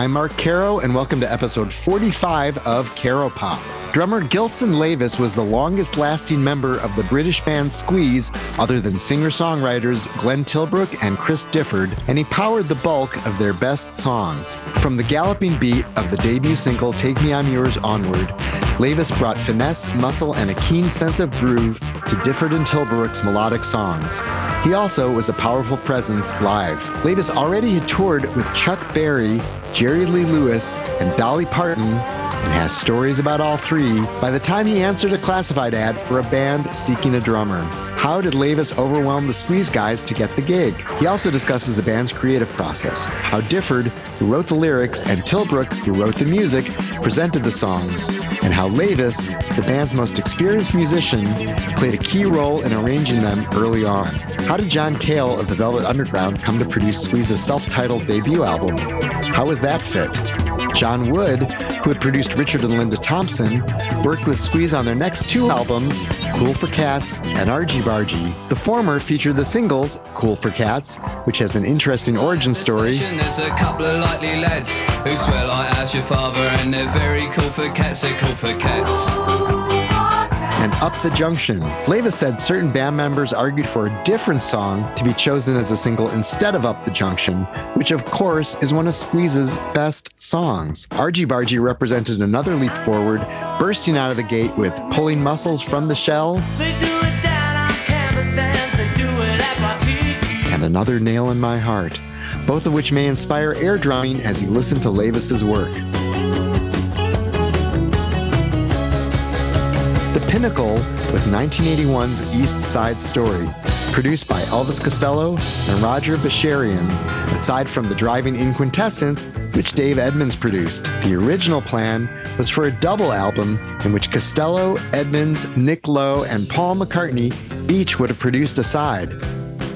I'm Mark Caro, and welcome to episode 45 of Caro Pop. Drummer Gilson Lavis was the longest lasting member of the British band Squeeze, other than singer songwriters Glenn Tilbrook and Chris Difford, and he powered the bulk of their best songs. From the galloping beat of the debut single Take Me I'm Yours onward, Lavis brought finesse, muscle, and a keen sense of groove to Difford and Tilbrook's melodic songs. He also was a powerful presence live. Lavis already had toured with Chuck Berry, Jerry Lee Lewis, and Dolly Parton and has stories about all three by the time he answered a classified ad for a band seeking a drummer. How did Lavis overwhelm the Squeeze guys to get the gig? He also discusses the band's creative process, how Difford, who wrote the lyrics, and Tilbrook, who wrote the music, presented the songs, and how Lavis, the band's most experienced musician, played a key role in arranging them early on. How did John Cale of the Velvet Underground come to produce Squeeze's self-titled debut album? How was that fit? John Wood, who had produced Richard and Linda Thompson, worked with Squeeze on their next two albums, Cool for Cats and Argy Bargy. The former featured the singles Cool for Cats, which has an interesting origin story. There's a couple of likely lads who swear like as your father, and they're very cool for cats, they're cool for cats and Up the Junction. Lavis said certain band members argued for a different song to be chosen as a single instead of Up the Junction, which of course is one of Squeeze's best songs. Argy Bargy represented another leap forward, bursting out of the gate with Pulling Muscles from the Shell. And another nail in my heart, both of which may inspire air drumming as you listen to Lavis's work. Pinnacle was 1981's East Side Story, produced by Elvis Costello and Roger Bechirian, aside from the Driving in Quintessence, which Dave Edmunds produced. The original plan was for a double album in which Costello, Edmunds, Nick Lowe, and Paul McCartney each would have produced a side.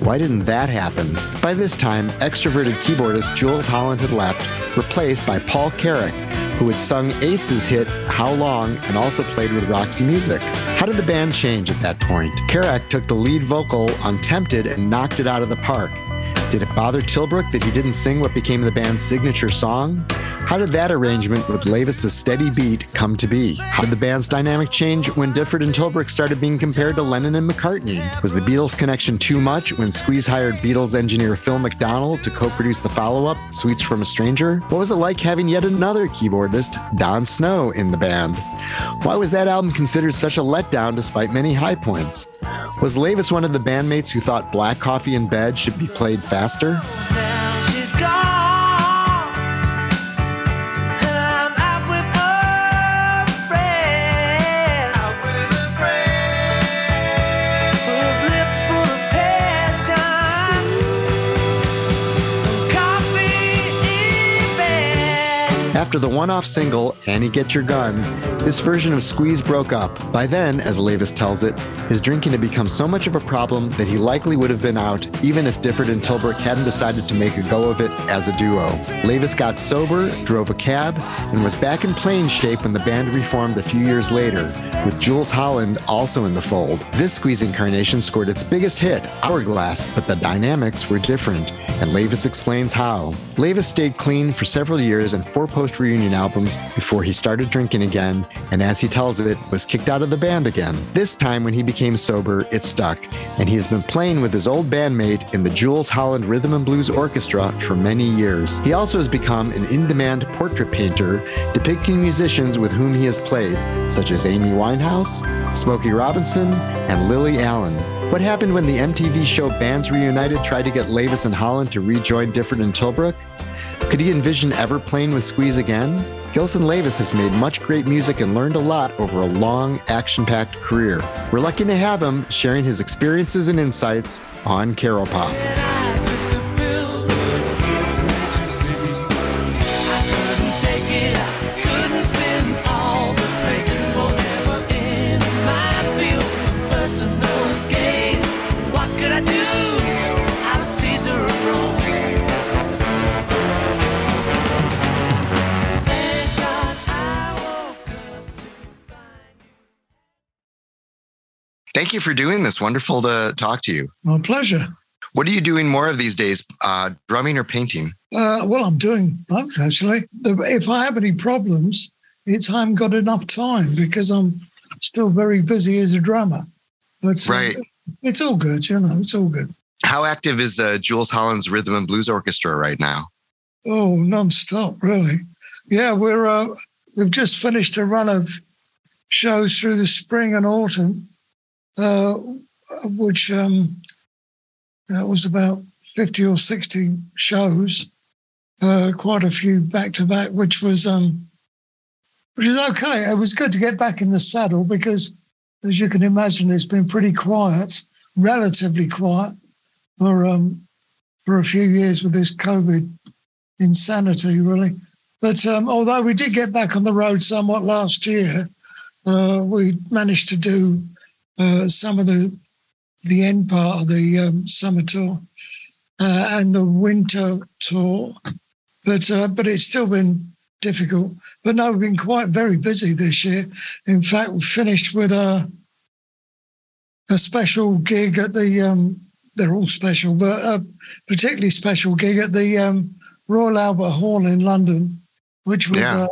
Why didn't that happen? By this time, extroverted keyboardist Jools Holland had left, replaced by Paul Carrack, who had sung Ace's hit How Long and also played with Roxy Music. How did the band change at that point? Carrack took the lead vocal on Tempted and knocked it out of the park. Did it bother Tilbrook that he didn't sing what became the band's signature song? How did that arrangement with Lavis's steady beat come to be? How did the band's dynamic change when Difford and Tilbrook started being compared to Lennon and McCartney? Was the Beatles connection too much when Squeeze hired Beatles engineer Phil McDonald to co-produce the follow-up, Sweets from a Stranger? What was it like having yet another keyboardist, Don Snow, in the band? Why was that album considered such a letdown despite many high points? Was Lavis one of the bandmates who thought Black Coffee in Bed should be played faster? After the one off single, Annie Get Your Gun, this version of Squeeze broke up. By then, as Lavis tells it, his drinking had become so much of a problem that he likely would have been out even if Difford and Tilbrook hadn't decided to make a go of it as a duo. Lavis got sober, drove a cab, and was back in playing shape when the band reformed a few years later, with Jools Holland also in the fold. This Squeeze incarnation scored its biggest hit, Hourglass, but the dynamics were different, and Lavis explains how. Lavis stayed clean for several years and four post reunion albums before he started drinking again, and as he tells it, was kicked out of the band again. This time, when he became sober, it stuck, and he has been playing with his old bandmate in the Jools Holland Rhythm and Blues Orchestra for many years. He also has become an in demand portrait painter depicting musicians with whom he has played, such as Amy Winehouse, Smokey Robinson, and Lily Allen. What happened when the MTV show Bands Reunited tried to get Lavis and Holland to rejoin Difford and Tilbrook? Could he envision ever playing with Squeeze again? Gilson Lavis has made much great music and learned a lot over a long, action packed career. We're lucky to have him sharing his experiences and insights on Caro Pop. Thank you for doing this. Wonderful to talk to you. Well, pleasure. What are you doing more of these days, uh, drumming or painting? Uh, well, I'm doing both actually. If I have any problems, it's I haven't got enough time because I'm still very busy as a drummer. But uh, right. it's all good, you know, it's all good. How active is uh, Jools Holland's Rhythm and Blues Orchestra right now? Oh, non-stop, really. Yeah, we're uh, we've just finished a run of shows through the spring and autumn, uh, which um, that was about fifty or sixty shows, uh, quite a few back to back, which was um, which is okay. It was good to get back in the saddle because, as you can imagine, it's been pretty quiet, relatively quiet, for um, for a few years with this COVID insanity, really. But um, although we did get back on the road somewhat last year, uh, we managed to do uh, some of the the end part of the um, summer tour uh, and the winter tour. But uh, but it's still been difficult. But no, we've been quite very busy this year. In fact, we finished with a a special gig at the. Um, they're all special, but a particularly special gig at the um, Royal Albert Hall in London, which was yeah.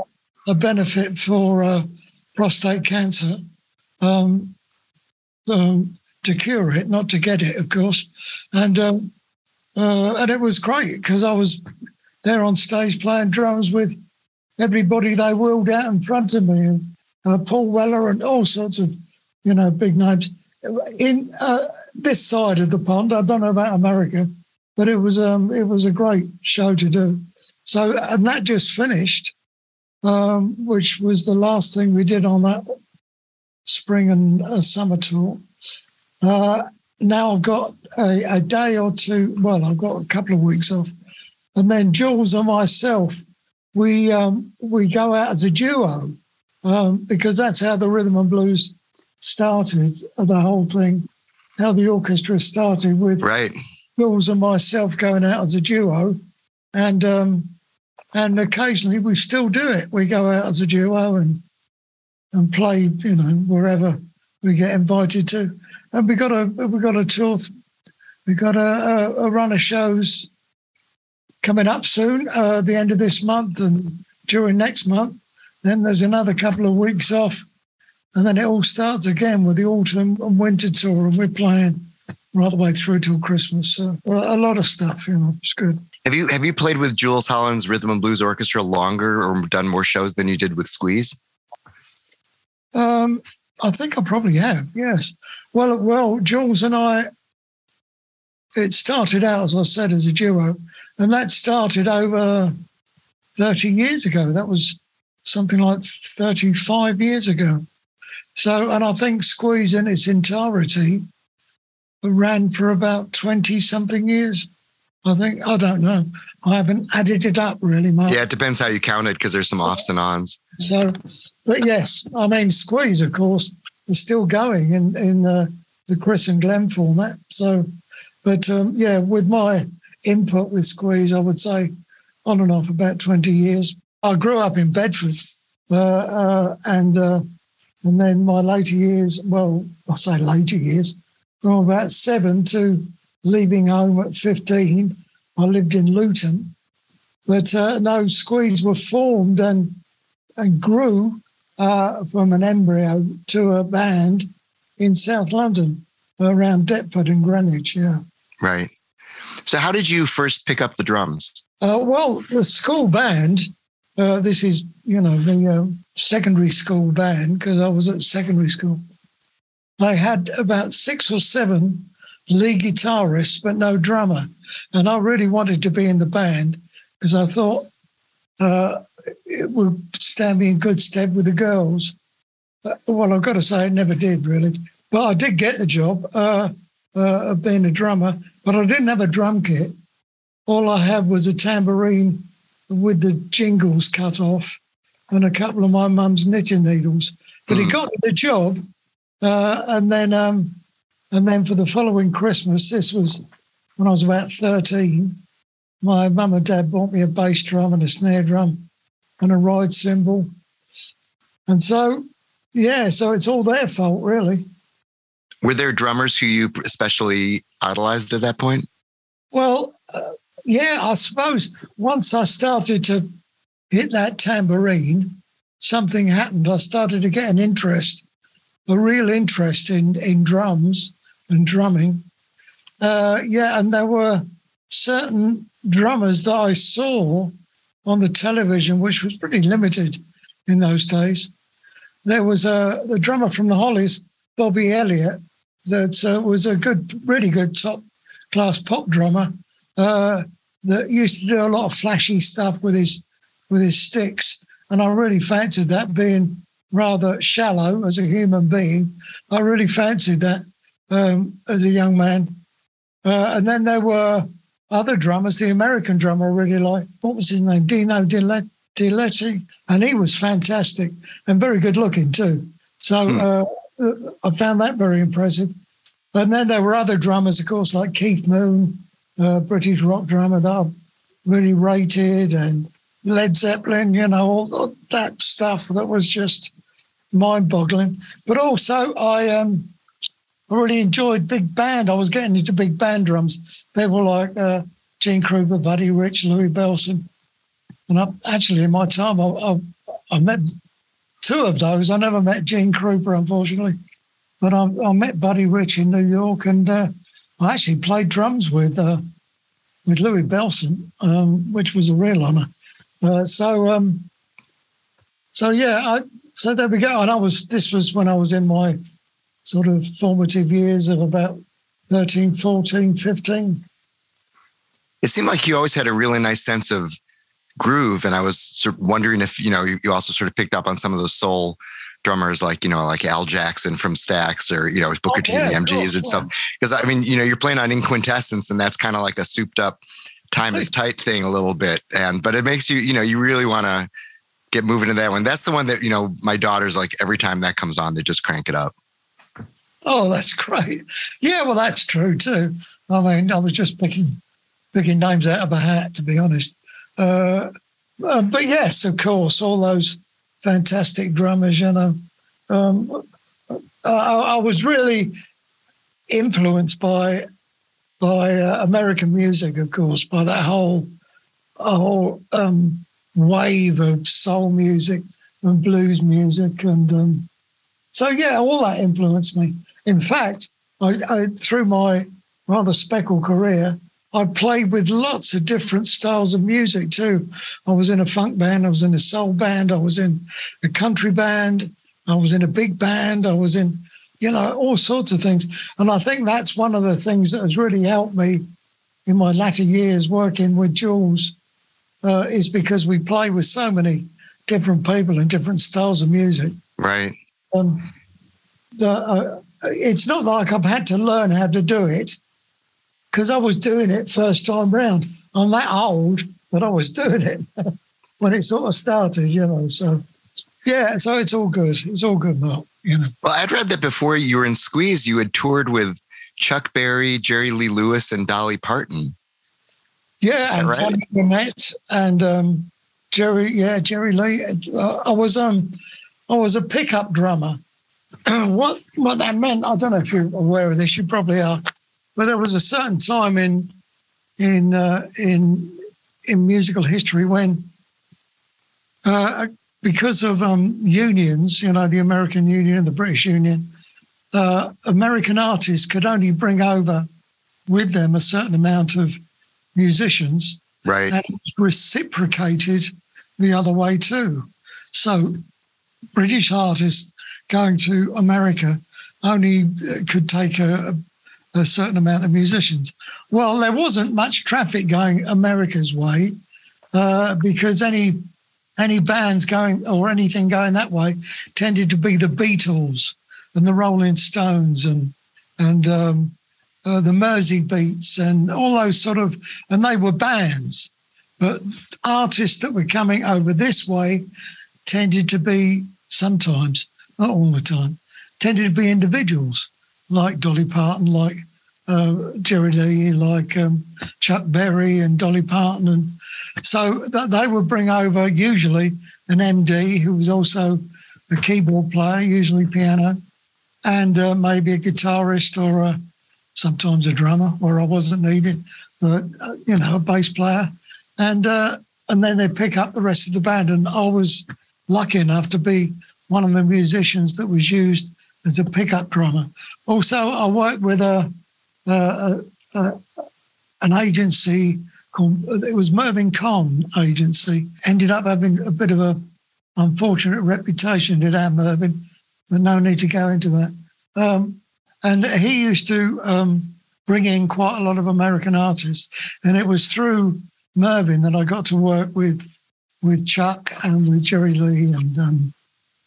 a, a, benefit for uh, prostate cancer. Um, um, to cure it, not to get it, of course. And um, uh, and it was great because I was there on stage playing drums with everybody they wheeled out in front of me, and uh, Paul Weller and all sorts of, you know, big names. In uh, this side of the pond, I don't know about America, but it was um, it was a great show to do. So and that just finished, um, which was the last thing we did on that spring and uh, summer tour. Uh, now I've got a, a, day or two. Well, I've got a couple of weeks off, and then Jools and myself we um, we go out as a duo um, because that's how the rhythm and blues started. The whole thing, how the orchestra started with right. Jools and myself going out as a duo, and um, and occasionally we still do it. We go out as a duo and and play, you know, wherever we get invited to. And we got a we got a tour, we got a, a, a run of shows coming up soon, uh, the end of this month and during next month. Then there's another couple of weeks off, and then it all starts again with the autumn and winter tour, and we're playing right the way through till Christmas. So a lot of stuff, you know, it's good. Have you have you played with Jools Holland's Rhythm and Blues Orchestra longer, or done more shows than you did with Squeeze? Um, I think I probably have. Yes. Well, well, Jools and I. It started out, as I said, as a duo, and that started over 30 years ago. That was something like 35 years ago. So, and I think Squeeze in its entirety ran for about 20 something years. I think, I don't know. I haven't added it up really much. Yeah, it depends how you count it because there's some offs and ons. So, but yes, I mean, Squeeze, of course, is still going in, in uh, the Chris and Glenn format. So, but um, yeah, with my input with Squeeze, I would say on and off about 20 years. I grew up in Bedford uh, uh, and uh, and then my later years, well, I say later years, from about seven to leaving home at 15, I lived in Luton. But uh, no, Squeeze were formed and, and grew uh, from an embryo to a band in South London around Deptford and Greenwich, yeah. Right. So, how did you first pick up the drums? Uh, well, the school band. Uh, this is, you know, the uh, secondary school band because I was at secondary school. They had about six or seven lead guitarists, but no drummer. And I really wanted to be in the band because I thought uh, it would stand me in good stead with the girls. Uh, well, I've got to say, it never did really. But I did get the job uh, of being a drummer. But I didn't have a drum kit. All I had was a tambourine with the jingles cut off and a couple of my mum's knitting needles. But mm. he got the job. Uh, and then um, and then for the following Christmas, this was when I was about 13, my mum and dad bought me a bass drum and a snare drum and a ride cymbal. And so, yeah, so it's all their fault, really. Were there drummers who you especially idolized at that point? Well, uh, yeah, I suppose once I started to hit that tambourine, something happened. I started to get an interest, a real interest in in drums and drumming. Uh, yeah, and there were certain drummers that I saw on the television, which was pretty limited in those days. There was a the drummer from the Hollies, Bobby Elliott, that uh, was a good, really good top class pop drummer uh, that used to do a lot of flashy stuff with his with his sticks, and I really fancied that being rather shallow as a human being. I really fancied that um, as a young man. Uh, and then there were other drummers. The American drummer I really liked. What was his name? Dino Danelli. And he was fantastic and very good looking too. So hmm. uh, I found that very impressive. And then there were other drummers, of course, like Keith Moon, uh, British rock drummer that I really rated, and Led Zeppelin, you know, all that stuff that was just mind boggling. But also, I um, I really enjoyed big band. I was getting into big band drums. People like uh, Gene Krupa, Buddy Rich, Louie Bellson. And I, actually, in my time, I, I, I, met two of those. I never met Gene Krupa, unfortunately, but I, I met Buddy Rich in New York, and uh, I actually played drums with uh, with Louie Bellson, um, which was a real honour. Uh, so, um, so yeah, I, so there we go. And I was this was when I was in my sort of formative years of about 13, 14, 15. It seemed like you always had a really nice sense of groove. And I was sort of wondering if, you know, you also sort of picked up on some of those soul drummers like, you know, like Al Jackson from Stax or, you know, oh, Booker oh, T yeah, and the MGs course, and stuff. Because I mean, you know, you're playing on In Quintessence and that's kind of like a souped up time is tight thing a little bit. And, but it makes you, you know, you really want to get moving to that one. That's the one that, you know, my daughter's like every time that comes on, they just crank it up. Oh, that's great. Yeah, well, that's true too. I mean, I was just picking picking names out of a hat, to be honest. Uh, uh, but yes, of course, all those fantastic drummers. You know, um, I, I, was really influenced by by uh, American music, of course, by that whole whole um, wave of soul music and blues music, and um, so yeah, all that influenced me. In fact, I, I, through my rather speckled career, I played with lots of different styles of music too. I was in a funk band, I was in a soul band, I was in a country band, I was in a big band, I was in, you know, all sorts of things. And I think that's one of the things that has really helped me in my latter years working with Jools, uh, is because we play with so many different people and different styles of music. Right. Um, the, uh, it's not like I've had to learn how to do it because I was doing it first time round. I'm that old, but I was doing it when it sort of started, you know. So, yeah, so it's all good. It's all good, Mark, you know. Well, I'd read that before you were in Squeeze, you had toured with Chuck Berry, Jerry Lee Lewis, and Dolly Parton. Yeah, and right? Tony Burnett and um, Jerry. Yeah, Jerry Lee. Uh, I was um, I was a pickup drummer what what that meant, I don't know if you're aware of this. You probably are, but there was a certain time in in uh, in in musical history when, uh, because of um, unions, you know, the American Union, the British Union, uh, American artists could only bring over with them a certain amount of musicians, right? And reciprocated the other way too. So British artists going to America only uh, could take a, a, certain amount of musicians. Well, there wasn't much traffic going America's way uh, because any any bands going or anything going that way tended to be the Beatles and the Rolling Stones and and um, uh, the Merseybeats and all those sort of and they were bands, but artists that were coming over this way tended to be sometimes not all the time, tended to be individuals like Dolly Parton, like uh, Jerry Lee, like um, Chuck Berry and Dolly Parton. And so th- they would bring over usually an MD who was also a keyboard player, usually piano, and uh, maybe a guitarist or a, sometimes a drummer where I wasn't needed, but uh, you know, a bass player, and uh, and then they pick up the rest of the band. And I was lucky enough to be one of the musicians that was used as a pickup drummer. Also, I worked with a, a, a an agency called it was Mervyn Conn agency. Ended up having a bit of a unfortunate reputation, did our Mervyn, but no need to go into that. Um, and he used to um, bring in quite a lot of American artists, and it was through Mervyn that I got to work with with Chuck and with Jerry Lee and um,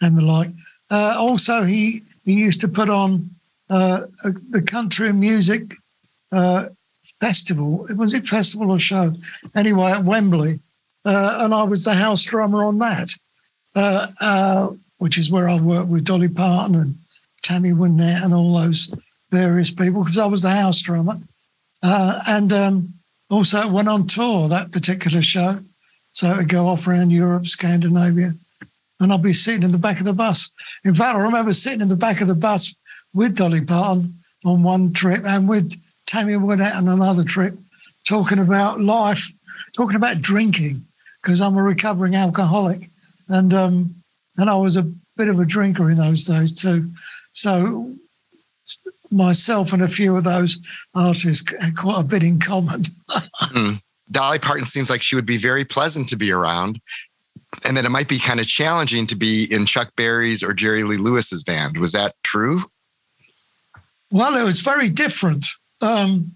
and the like. Uh, also, he he used to put on uh, the country music uh, festival. Was it festival or show? Anyway, at Wembley, uh, and I was the house drummer on that, uh, uh, which is where I worked with Dolly Parton and Tammy Wynette and all those various people because I was the house drummer, and um, also went on tour that particular show. So it would go off around Europe, Scandinavia, and I'd be sitting in the back of the bus. In fact, I remember sitting in the back of the bus with Dolly Parton on one trip and with Tammy Wynette on another trip, talking about life, talking about drinking, because I'm a recovering alcoholic, and um, and I was a bit of a drinker in those days too. So myself and a few of those artists had quite a bit in common. mm. Dolly Parton seems like she would be very pleasant to be around. And then it might be kind of challenging to be in Chuck Berry's or Jerry Lee Lewis's band. Was that true? Well, it was very different. Um,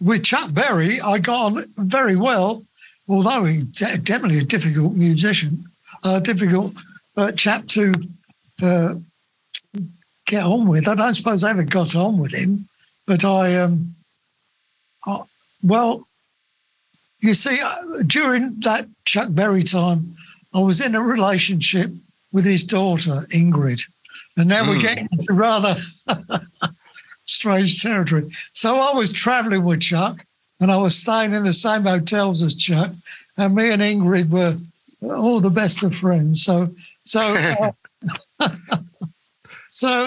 with Chuck Berry, I got on very well, although he's definitely a difficult musician, a difficult uh, chap to uh, get on with. I don't suppose I ever got on with him, but I, um, I well, you see, uh, during that Chuck Berry time, I was in a relationship with his daughter, Ingrid. And now mm. we're hmm. getting into rather strange territory. So I was traveling with Chuck and I was staying in the same hotels as Chuck. And me and Ingrid were all the best of friends. So, so, uh, so,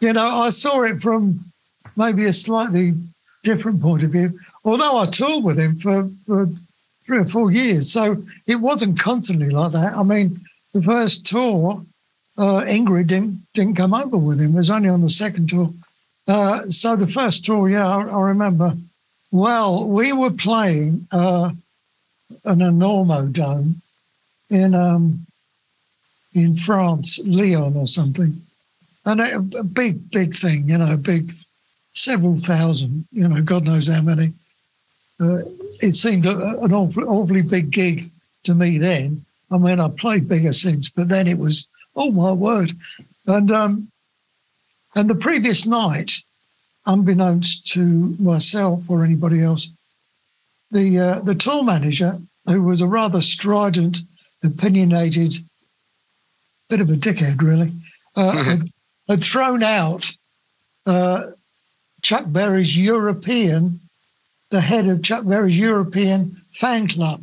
you know, I saw it from maybe a slightly different point of view although I toured with him for, for three or four years. So it wasn't constantly like that. I mean, the first tour, uh, Ingrid didn't, didn't come over with him. It was only on the second tour. Uh, so the first tour, yeah, I, I, remember. Well, we were playing uh, an Enormo Dome in um, in France, Lyon or something, and a, big, big thing, you know, big, several thousand, you know, God knows how many uh, it seemed an awfully, awfully big gig to me then. I mean, I played bigger since, but then it was, oh my word. And um, and the previous night, unbeknownst to myself or anybody else, the uh, the tour manager, who was a rather strident, opinionated, bit of a dickhead, really, uh, had, had, thrown out uh, Chuck Berry's European the head of Chuck Berry's European fan club.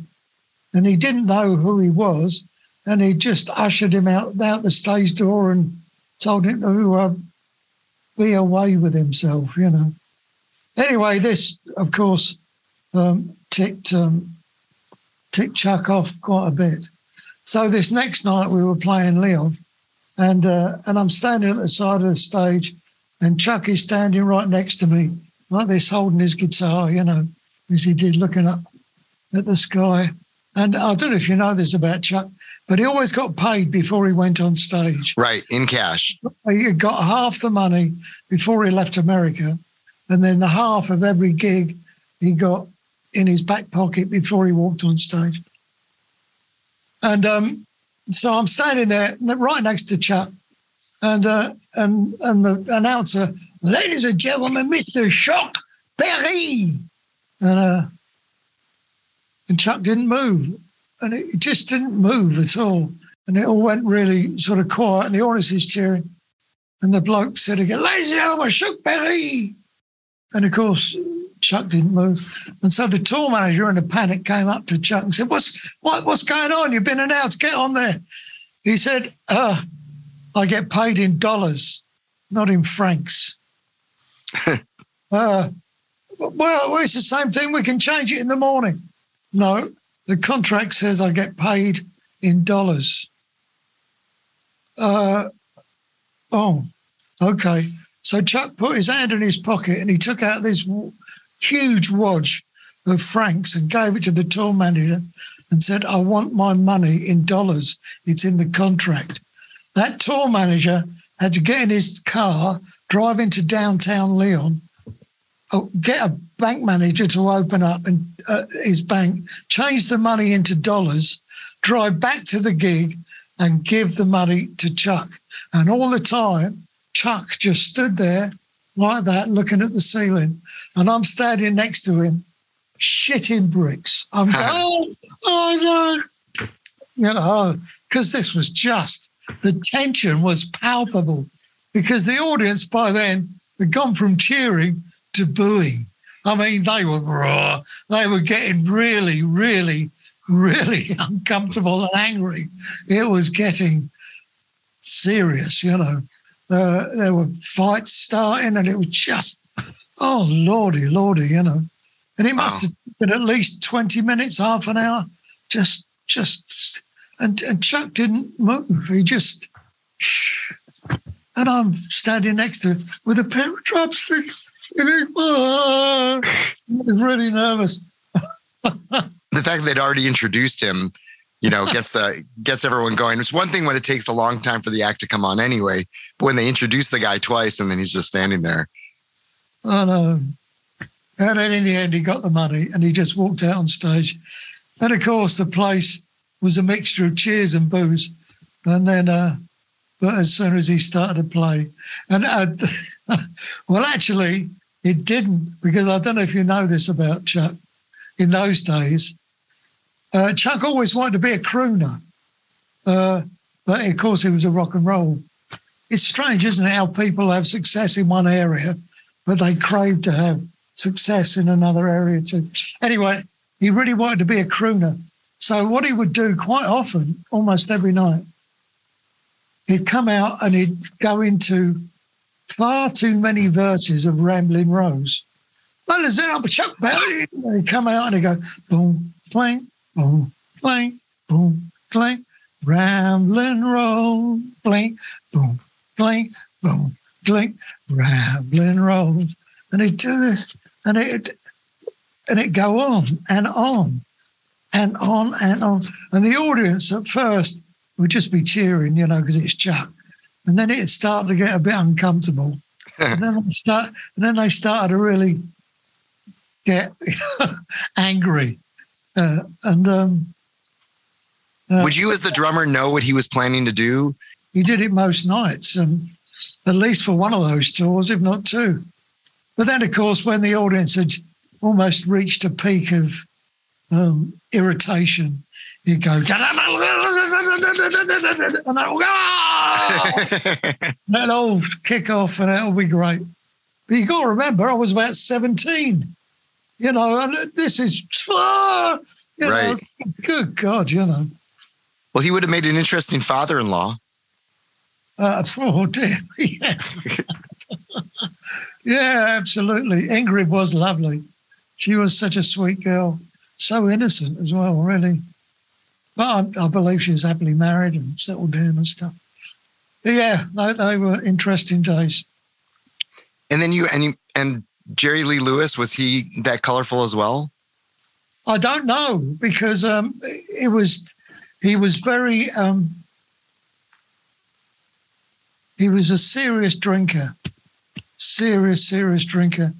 And he didn't know who he was. And he just ushered him out, out the stage door and told him to uh, be away with himself, you know. Anyway, this, of course, um, ticked, um, ticked Chuck off quite a bit. So this next night we were playing Lyon, and uh, and I'm standing at the side of the stage, and Chuck is standing right next to me, like this, holding his guitar, you know, as he did, looking up at the sky. And I don't know if you know this about Chuck, but he always got paid before he went on stage. Right, in cash. He got half the money before he left America, and then the half of every gig he got in his back pocket before he walked on stage. And um, so I'm standing there right next to Chuck, and uh, and and the announcer, ladies and gentlemen, Mr. Chuck Berry, and uh, and Chuck didn't move, and it just didn't move at all, and it all went really sort of quiet, and the audience is cheering, and the bloke said again, ladies and gentlemen, Chuck Berry, and of course. Chuck didn't move, and so the tour manager in a panic came up to Chuck and said, "What's what, what's going on? You've been announced. Get on there." He said, uh, I get paid in dollars, not in francs. Uh, well, it's the same thing. We can change it in the morning. No, the contract says I get paid in dollars. Uh, oh, okay. So Chuck put his hand in his pocket and he took out this huge wad of francs and gave it to the tour manager and said, I want my money in dollars. It's in the contract. That tour manager had to get in his car, drive into downtown Lyon, oh, get a bank manager to open up and uh, his bank, change the money into dollars, drive back to the gig and give the money to Chuck. And all the time, Chuck just stood there like that, looking at the ceiling. And I'm standing next to him, shitting bricks. I'm going, oh, oh no. You know, because this was just, the tension was palpable because the audience by then had gone from cheering to booing. I mean, they were raw. They were getting really, really, really uncomfortable and angry. It was getting serious, you know. Uh, there were fights starting, and it was just, oh lordy, lordy, you know. And it must wow. have been at least twenty minutes, half an hour, just, just, and, and Chuck didn't move. He just, shh. And I'm standing next to him with a pair of drumsticks. Was really nervous. the fact that they'd already introduced him you know, gets the gets everyone going. It's one thing when it takes a long time for the act to come on anyway, but when they introduce the guy twice and then he's just standing there. Oh no. And then in the end he got the money and he just walked out on stage. And of course the place was a mixture of cheers and boos. And then uh but as soon as he started to play, and uh, well, actually, it didn't because I don't know if you know this about Chuck. In those days, uh, Chuck always wanted to be a crooner, uh, but of course he was a rock and roll. It's strange, isn't it, how people have success in one area, but they crave to have success in another area too. Anyway, he really wanted to be a crooner. So what he would do quite often, almost every night, he'd come out and he'd go into far too many verses of Ramblin' Rose. Well, it up a Chuck? And he'd come out and he'd go, boom, playing, boom, clank, boom, clank, rambling road, clank, boom, clank, boom, clank, rambling road. And he'd do this, and it and it go on and on and on and on. And the audience at first would just be cheering, you know, because it's Chuck. And then it started to get a bit uncomfortable. and then they start and then they started to really get angry uh, and um, uh, would you, as the drummer, know what he was planning to do? He did it most nights, um, at least for one of those tours, if not two. But then, of course, when the audience had almost reached a peak of um, irritation, he'd go, and that'll that'll kick off and that'll be great. But you got to remember, I was about 17 you know, and this is, ah, you right. know, good God, you know. Well, he would have made an interesting father in law. Uh, oh, dear. Yes. yeah, absolutely. Ingrid was lovely. She was such a sweet girl, so innocent as well, really. But I, I believe she's happily married and settled down and stuff. But yeah, they, they were interesting days. And then you and you and Jerry Lee Lewis was he that colorful as well? I don't know because um, it was he was very um, he was a serious drinker, serious serious drinker,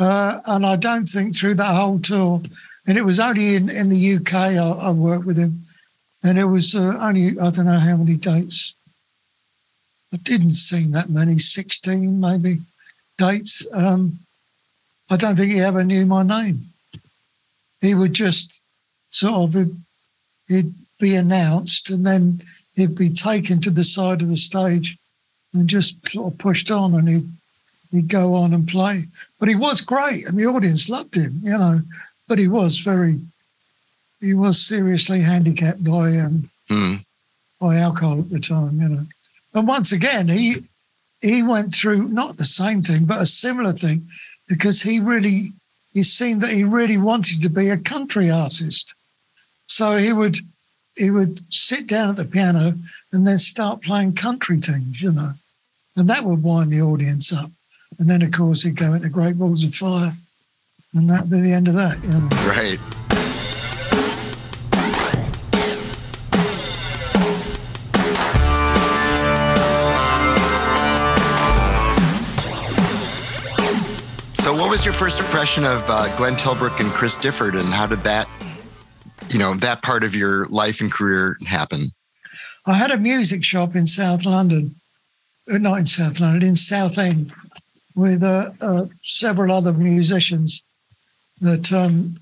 uh, and I don't think through that whole tour, and it was only in in the UK I, I worked with him, and it was uh, only I don't know how many dates. I didn't sing that many, sixteen maybe dates. Um, I don't think he ever knew my name. He would just sort of, he'd be announced and then he'd be taken to the side of the stage and just sort of pushed on and he'd, he'd go on and play. But he was great and the audience loved him, you know, but he was very, he was seriously handicapped by, um, mm. by alcohol at the time, you know. And once again, he, he went through not the same thing, but a similar thing because he really, it seemed that he really wanted to be a country artist. So he would, he would sit down at the piano and then start playing country things, you know, and that would wind the audience up. And then, of course, he'd go into Great Balls of Fire, and that'd be the end of that, you know. Right. So, what was your first impression of uh, Glenn Tilbrook and Chris Difford, and how did that, you know, that part of your life and career happen? I had a music shop in South London, uh, not in South London, in Southend, with uh, uh, several other musicians that um,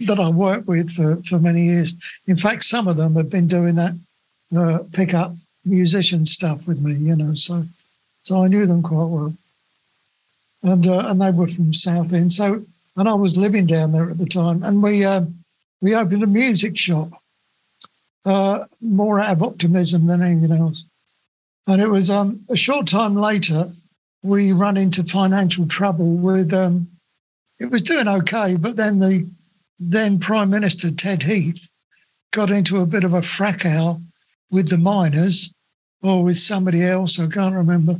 that I worked with for, for many years. In fact, some of them have been doing that uh, pickup musician stuff with me, you know. So, so I knew them quite well and uh, and they were from Southend. So and I was living down there at the time, and we uh, we opened a music shop, uh, more out of optimism than anything else. And it was um, a short time later we run into financial trouble with. Um, it was doing okay, but then the then Prime Minister Ted Heath got into a bit of a fracas with the miners or with somebody else. I can't remember.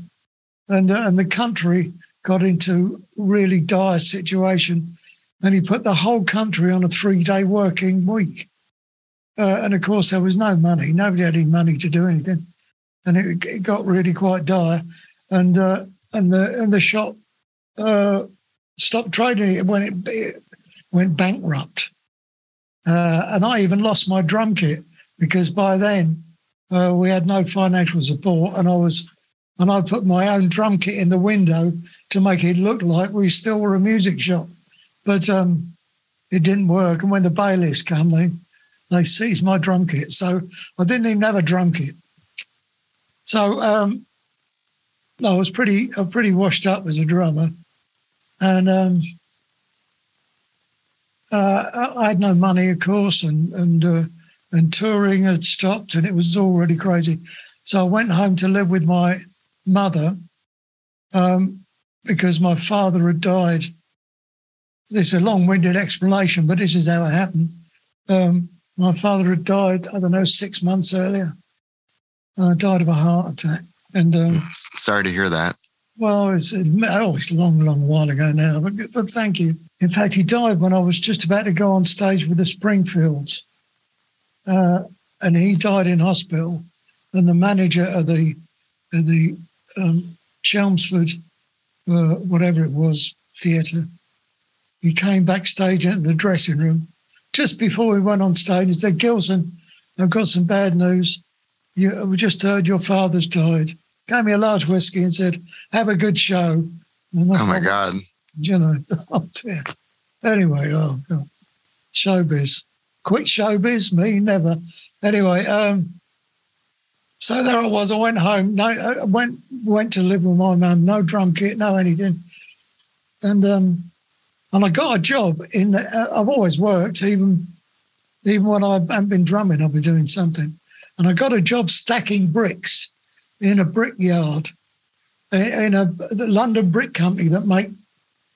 And uh, and the country got into really dire situation and he put the whole country on a three-day working week. Uh, and of course, there was no money. Nobody had any money to do anything, and it, it got really quite dire. And uh, and the and the shop uh, stopped trading when it, it went bankrupt. Uh, and I even lost my drum kit because by then uh, we had no financial support, and I was and I put my own drum kit in the window to make it look like we still were a music shop. But um, it didn't work. And when the bailiffs come, they they seized my drum kit. So I didn't even have a drum kit. So um, I was pretty uh, pretty washed up as a drummer, and um, uh, I had no money, of course, and and uh, and touring had stopped, and it was already crazy. So I went home to live with my mother um, because my father had died. This is a long winded explanation, but this is how it happened. Um, my father had died, I don't know, six months earlier. Uh, died of a heart attack. And um, sorry to hear that. Well, it's, oh, it's a long, long while ago now, but, but thank you. In fact, he died when I was just about to go on stage with the Springfields. Uh, and he died in hospital. And the manager of the, of the um, Chelmsford, uh, whatever it was, theatre. He came backstage into the dressing room just before we went on stage and said, Gilson, I've got some bad news. You, we just heard your father's died. Gave me a large whiskey and said, have a good show. oh my God. You know, oh dear. Anyway, oh God. Showbiz. Quit showbiz? Me, never. Anyway, um, so there I was. I went home. No, I went went to live with my mum. No drum kit, no anything. And um, and I got a job in. The, uh, I've always worked, even even when I haven't been drumming, I've been doing something. And I got a job stacking bricks in a brickyard in a London brick company that make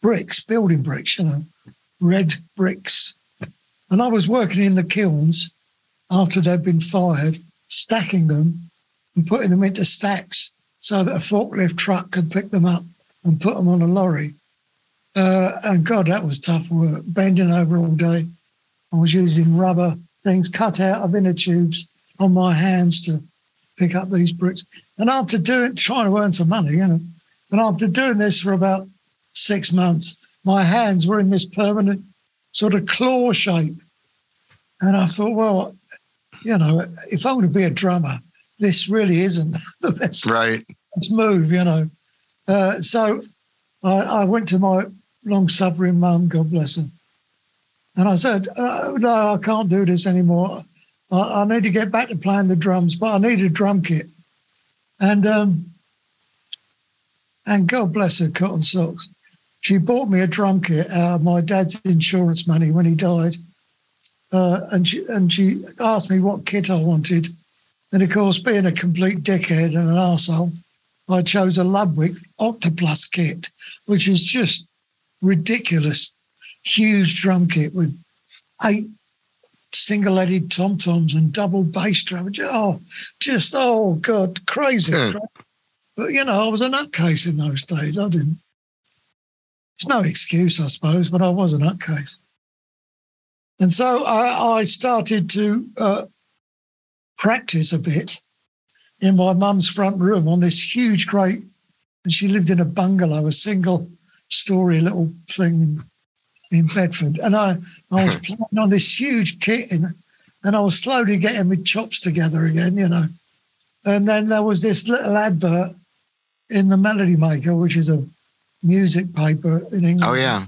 bricks, building bricks, you know, red bricks. And I was working in the kilns after they'd been fired, stacking them and putting them into stacks so that a forklift truck could pick them up and put them on a lorry. Uh, and God, that was tough work, bending over all day. I was using rubber things cut out of inner tubes on my hands to pick up these bricks. And after doing, trying to earn some money, you know, and after doing this for about six months, my hands were in this permanent sort of claw shape. And I thought, well, you know, if I'm going to be a drummer, this really isn't the best, right. move, you know. Uh, so I, I, went to my long suffering mum, God bless her, and I said, uh, No, I can't do this anymore. I, I, need to get back to playing the drums, but I need a drum kit. And um, and God bless her, cotton socks. She bought me a drum kit out of my dad's insurance money when he died. Uh, and she and she asked me what kit I wanted, and of course, being a complete dickhead and an arsehole, I chose a Ludwig Octa-Plus kit, which is just ridiculous, huge drum kit with eight single-headed tom-toms and double bass drum. Oh, just oh god, crazy. Hmm. But you know, I was a nutcase in those days. I didn't. It's no excuse, I suppose, but I was a nutcase. And so I, I started to uh, practice a bit in my mum's front room on this huge, great, and she lived in a bungalow, a single story little thing in Bedford. And I, I was playing on this huge kit in, and I was slowly getting my chops together again, you know. And then there was this little advert in the Melody Maker, which is a music paper in England. Oh yeah.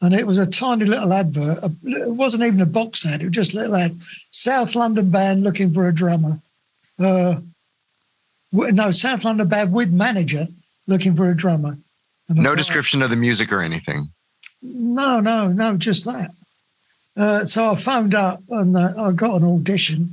And it was a tiny little advert. It wasn't even a box ad. It was just a little ad. South London band looking for a drummer. Uh, no, South London band with manager looking for a drummer. No description of the music or anything. No, no, no, just that. Uh, so I phoned up and uh, I got an audition.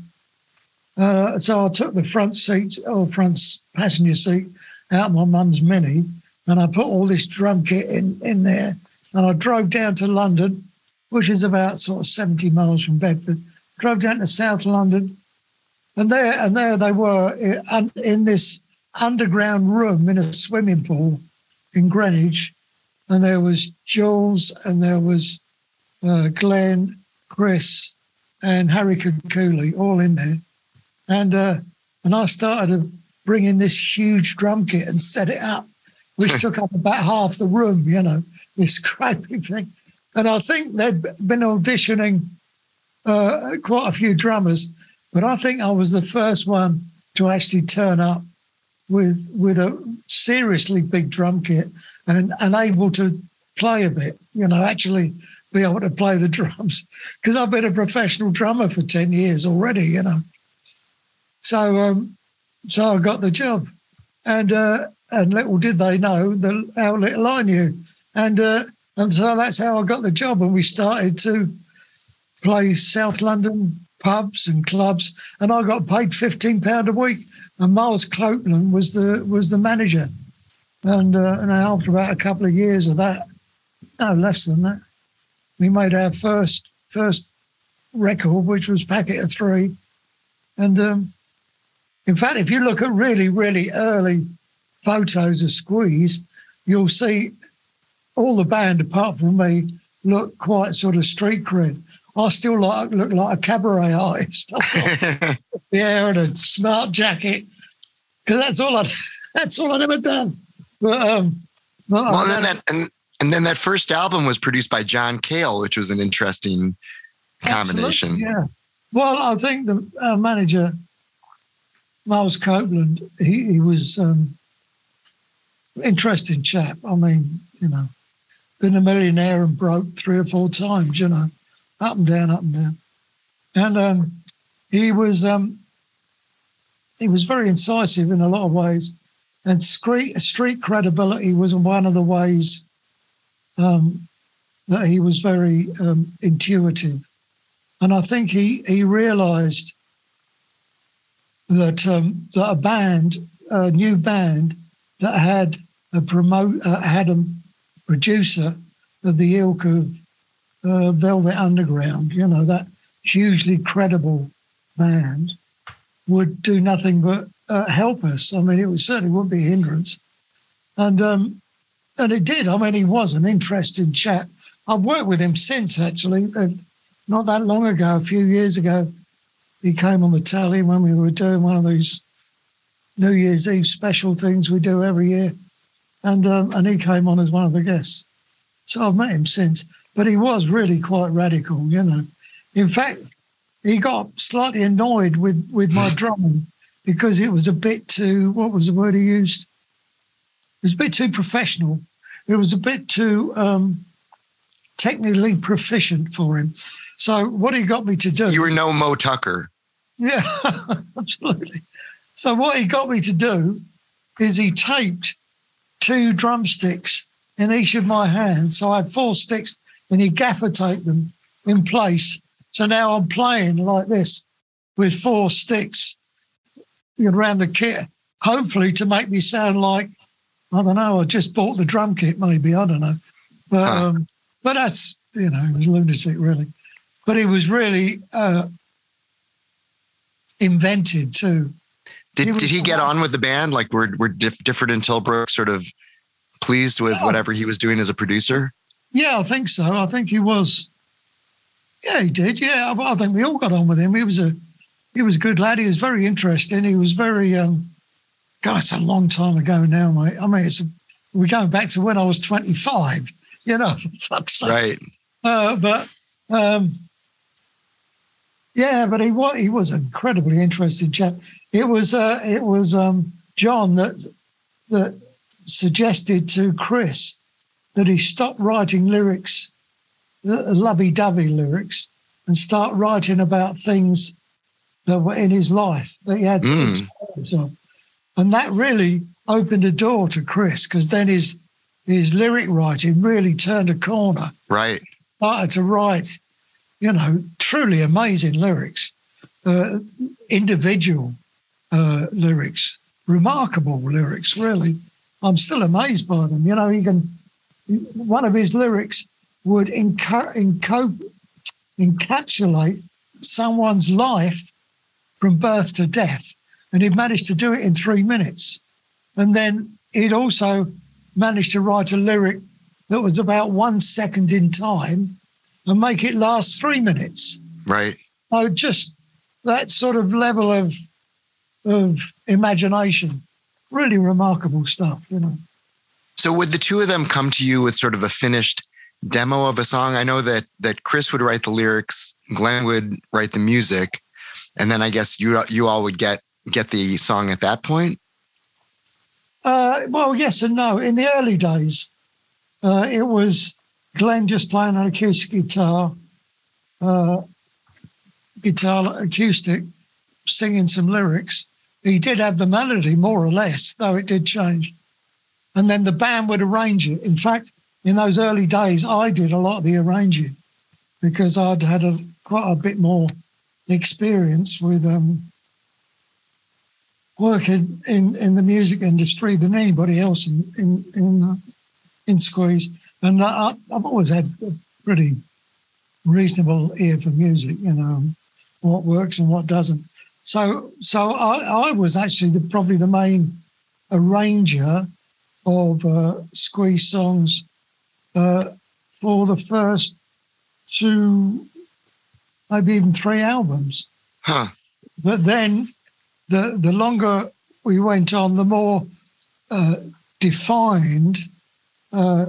Uh, so I took the front seat or front passenger seat out of my mum's Mini and I put all this drum kit in, in there and I drove down to London, which is about sort of 70 miles from Bedford. Drove down to South London and there and there they were in, in this underground room in a swimming pool in Greenwich and there was Jools, and there was uh, Glenn, Chris, and Harry Kakoulli all in there, and uh, and I started to bring in this huge drum kit and set it up, which took up about half the room, you know, this crappy thing, and I think they'd been auditioning uh, quite a few drummers, but I think I was the first one to actually turn up with with a seriously big drum kit and, and able to play a bit, you know, actually be able to play the drums because I've been a professional drummer for 10 years already, you know. So um, so I got the job. And uh, and little did they know the, how little I knew. And uh, and so that's how I got the job. And we started to play South London pubs and clubs, and I got paid fifteen pound a week. And Miles Copeland was the was the manager, and uh, and after about a couple of years of that, no less than that, we made our first first record, which was Packet of Three, and um, in fact, if you look at really really early photos of Squeeze, you'll see all the band apart from me look quite sort of street cred. I still like look like a cabaret artist. The hair and a smart jacket because that's all I that's all I'd ever done. But um, but well, and then that and, and then that first album was produced by John Cale, which was an interesting combination. Absolutely, yeah. Well, I think the uh, manager, Miles Copeland, he, he was um, interesting chap. I mean, you know, been a millionaire and broke three or four times. You know, up and down, up and down, and um, he was um, he was very incisive in a lot of ways, and street street credibility was one of the ways um, that he was very um, intuitive. And I think he he realised that um, that a band, a new band that had a promote uh, had a producer of the ilk of uh, Velvet Underground, you know that hugely credible band, would do nothing but uh, help us. I mean, it would certainly wouldn't be a hindrance, and um, and it did. I mean, he was an interesting chap. I've worked with him since actually. Uh, not that long ago, a few years ago, he came on the telly when we were doing one of these New Year's Eve special things we do every year, and um, and he came on as one of the guests. So I've met him since, but he was really quite radical, you know. In fact, he got slightly annoyed with with my drumming because it was a bit too what was the word he used? It was a bit too professional. It was a bit too um, technically proficient for him. So what he got me to do? You were no Moe Tucker. Yeah, absolutely. So what he got me to do is he taped two drumsticks in each of my hands. So I had four sticks and he gaffer taped them in place. So now I'm playing like this with four sticks around the kit, hopefully to make me sound like, I don't know, I just bought the drum kit maybe, I don't know. But Huh. um, but that's you know, he was lunatic really. But he was really uh, invented too. Did, He did he get on with the band? Like were were Diff- Difford and Tilbrook sort of pleased with whatever he was doing as a producer? Yeah, I think so. I think he was. Yeah, he did. Yeah, I, I think we all got on with him. He was a he was a good lad. He was very interesting. He was very. um God, it's a long time ago now, mate. I mean, it's we're going back to when I was twenty five. You know, fuck's sake. Right. Uh, but um, yeah, but he was he was an incredibly interesting chap. It was uh, it was um, John that that suggested to Chris that he stop writing lyrics, uh, lovey-dovey lyrics, and start writing about things that were in his life that he had to Mm. experience of. And that really opened a door to Chris because then his his lyric writing really turned a corner Right. started to write, you know, truly amazing lyrics, uh, individual uh, lyrics, remarkable lyrics, really. I'm still amazed by them. You know, he can, one of his lyrics would enco- encapsulate someone's life from birth to death. And he'd managed to do it in three minutes. And then he'd also managed to write a lyric that was about one second in time and make it last three minutes. Right. Oh, just that sort of level of of imagination. Really remarkable stuff, you know. So would the two of them come to you with sort of a finished demo of a song? I know that that Chris would write the lyrics, Glenn would write the music, and then I guess you you all would get get the song at that point. Uh, well, yes and no. In the early days, uh, it was Glenn just playing an acoustic guitar, uh, guitar acoustic, singing some lyrics. He did have the melody, more or less, though it did change. And then the band would arrange it. In fact, in those early days, I did a lot of the arranging because I'd had a quite a bit more experience with um, working in, in the music industry than anybody else in in in, uh, in Squeeze, and I, I've always had a pretty reasonable ear for music. You know what works and what doesn't. So so I, I was actually the, probably the main arranger of uh, Squeeze songs uh, for the first two, maybe even three albums. Huh. But then the the longer we went on, the more uh, defined uh,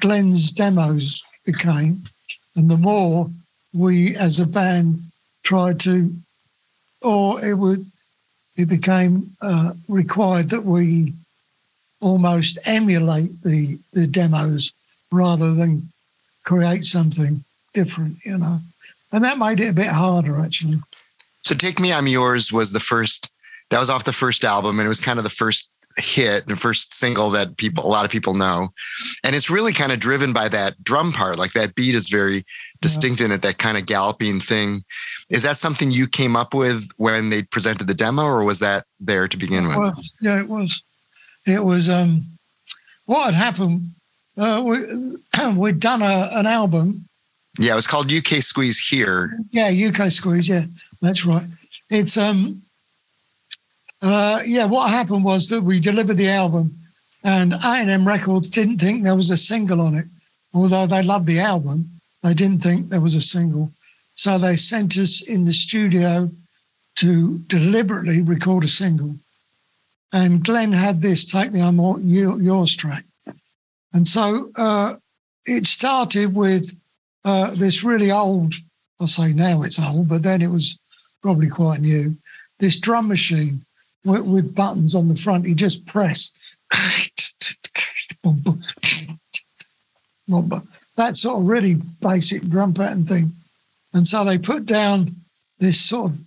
Glenn's demos became, and the more we as a band tried to, or it would, it became uh, required that we almost emulate the the demos rather than create something different, you know, and that made it a bit harder actually. So Take Me I'm Yours was the first that was off the first album and it was kind of the first hit the first single that people a lot of people know. And it's really kind of driven by that drum part. Like that beat is very distinct in it, that kind of galloping thing. Is that something you came up with when they presented the demo or was that there to begin with? Well, yeah, it was. It was. Um, what had happened? Uh, we we'd done a, an album. Yeah, it was called UK Squeeze Here. Yeah, UK Squeeze. Yeah, that's right. It's um. Uh, yeah, what happened was that we delivered the album, and A and M Records didn't think there was a single on it, although they loved the album. They didn't think there was a single, so they sent us in the studio to deliberately record a single. And Glenn had this "Take Me on More- You- Yours" track, and so uh, it started with uh, this really old. I'll say now it's old, but then it was probably quite new. This drum machine with, with buttons on the front. You just press. That sort of really basic drum pattern thing. And so they put down this sort of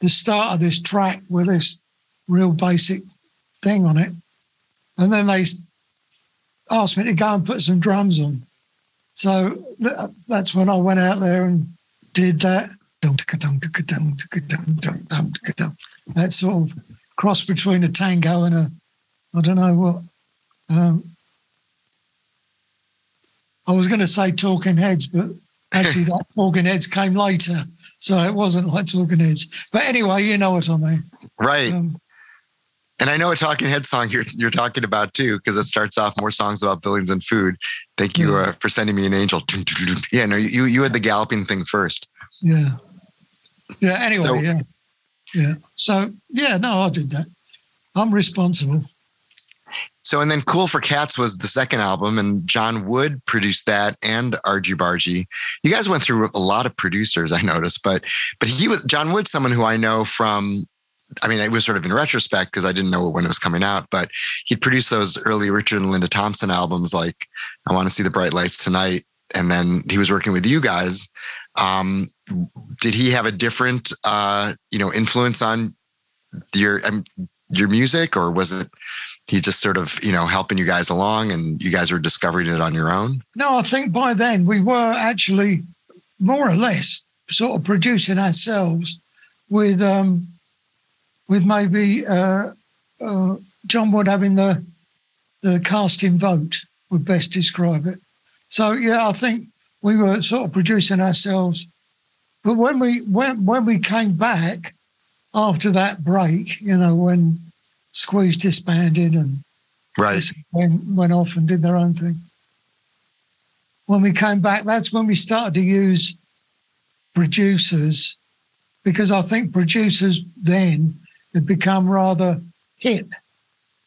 the start of this track with this real basic thing on it. And then they asked me to go and put some drums on. So th- that's when I went out there and did that. That sort of cross between a tango and a, I don't know what. Um, I was going to say Talking Heads, but actually that Talking Heads came later, so it wasn't like Talking Heads. But anyway, you know what I mean, right? Um, and I know a Talking Head song you're you're talking about too, because it starts off more songs about buildings and food. Thank you uh, for sending me an angel. Yeah, no, you you had the galloping thing first. Yeah, yeah. Anyway, So- yeah, yeah. So yeah, no, I did that. I'm responsible. So and then Cool for Cats was the second album, and John Wood produced that and Argy Bargy. You guys went through a lot of producers, I noticed, but but he was John Wood, someone who I know from. I mean, it was sort of in retrospect because I didn't know when it was coming out, but he'd produced those early Richard and Linda Thompson albums, like "I Want to See the Bright Lights Tonight," and then he was working with you guys. Um, did he have a different, uh, you know, influence on your um, your music, or was it he just sort of you know helping you guys along and you guys were discovering it on your own No, I think by then we were actually more or less sort of producing ourselves with um, with maybe uh, uh, John Wood having the the casting vote would best describe it. So yeah, I think we were sort of producing ourselves. But when we when when we came back after that break, you know, when Squeeze disbanded and right went, went off and did their own thing. When we came back, that's when we started to use producers because I think producers then had become rather hip.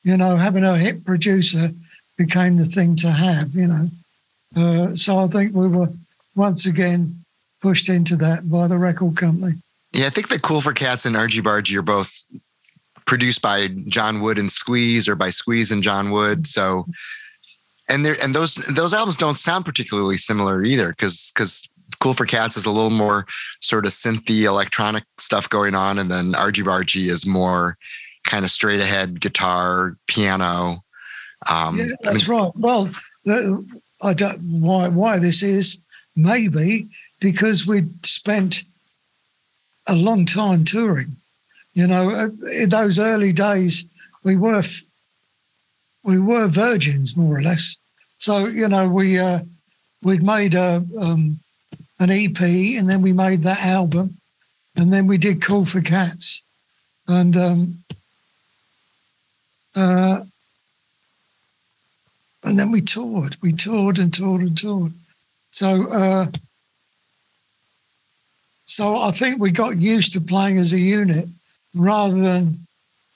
You know, having a hip producer became the thing to have, you know. Uh, so I think we were once again pushed into that by the record company. yeah i think that cool for cats and argy bargy are both produced by john wood and squeeze or by squeeze and john wood so and there and those those albums don't sound particularly similar either because because cool for cats is a little more sort of synthy electronic stuff going on and then argy bargy is more kind of straight ahead guitar piano um Yeah, I mean, that's right. Well, I don't why why this is maybe because we'd spent a long time touring. You know, uh, in those early days, we were we were virgins more or less. So you know, we uh, we'd made a um, an EP, and then we made that album, and then we did Cool for Cats, and um, uh, and then we toured. We toured and toured and toured. So, uh, so I think we got used to playing as a unit rather than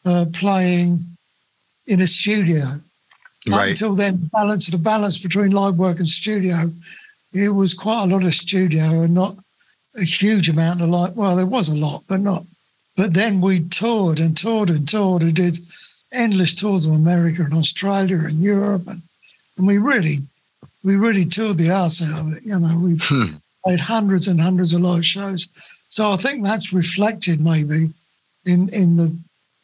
uh, playing in a studio. Right Until then, the balance the balance between live work and studio, it was quite a lot of studio and not a huge amount of live. Well, there was a lot, but not. But then we toured and toured and toured and did endless tours of America and Australia and Europe, and, and we really, we really toured the arse out of it. You know, we Hmm. played hundreds and hundreds of live shows. So I think that's reflected maybe in in the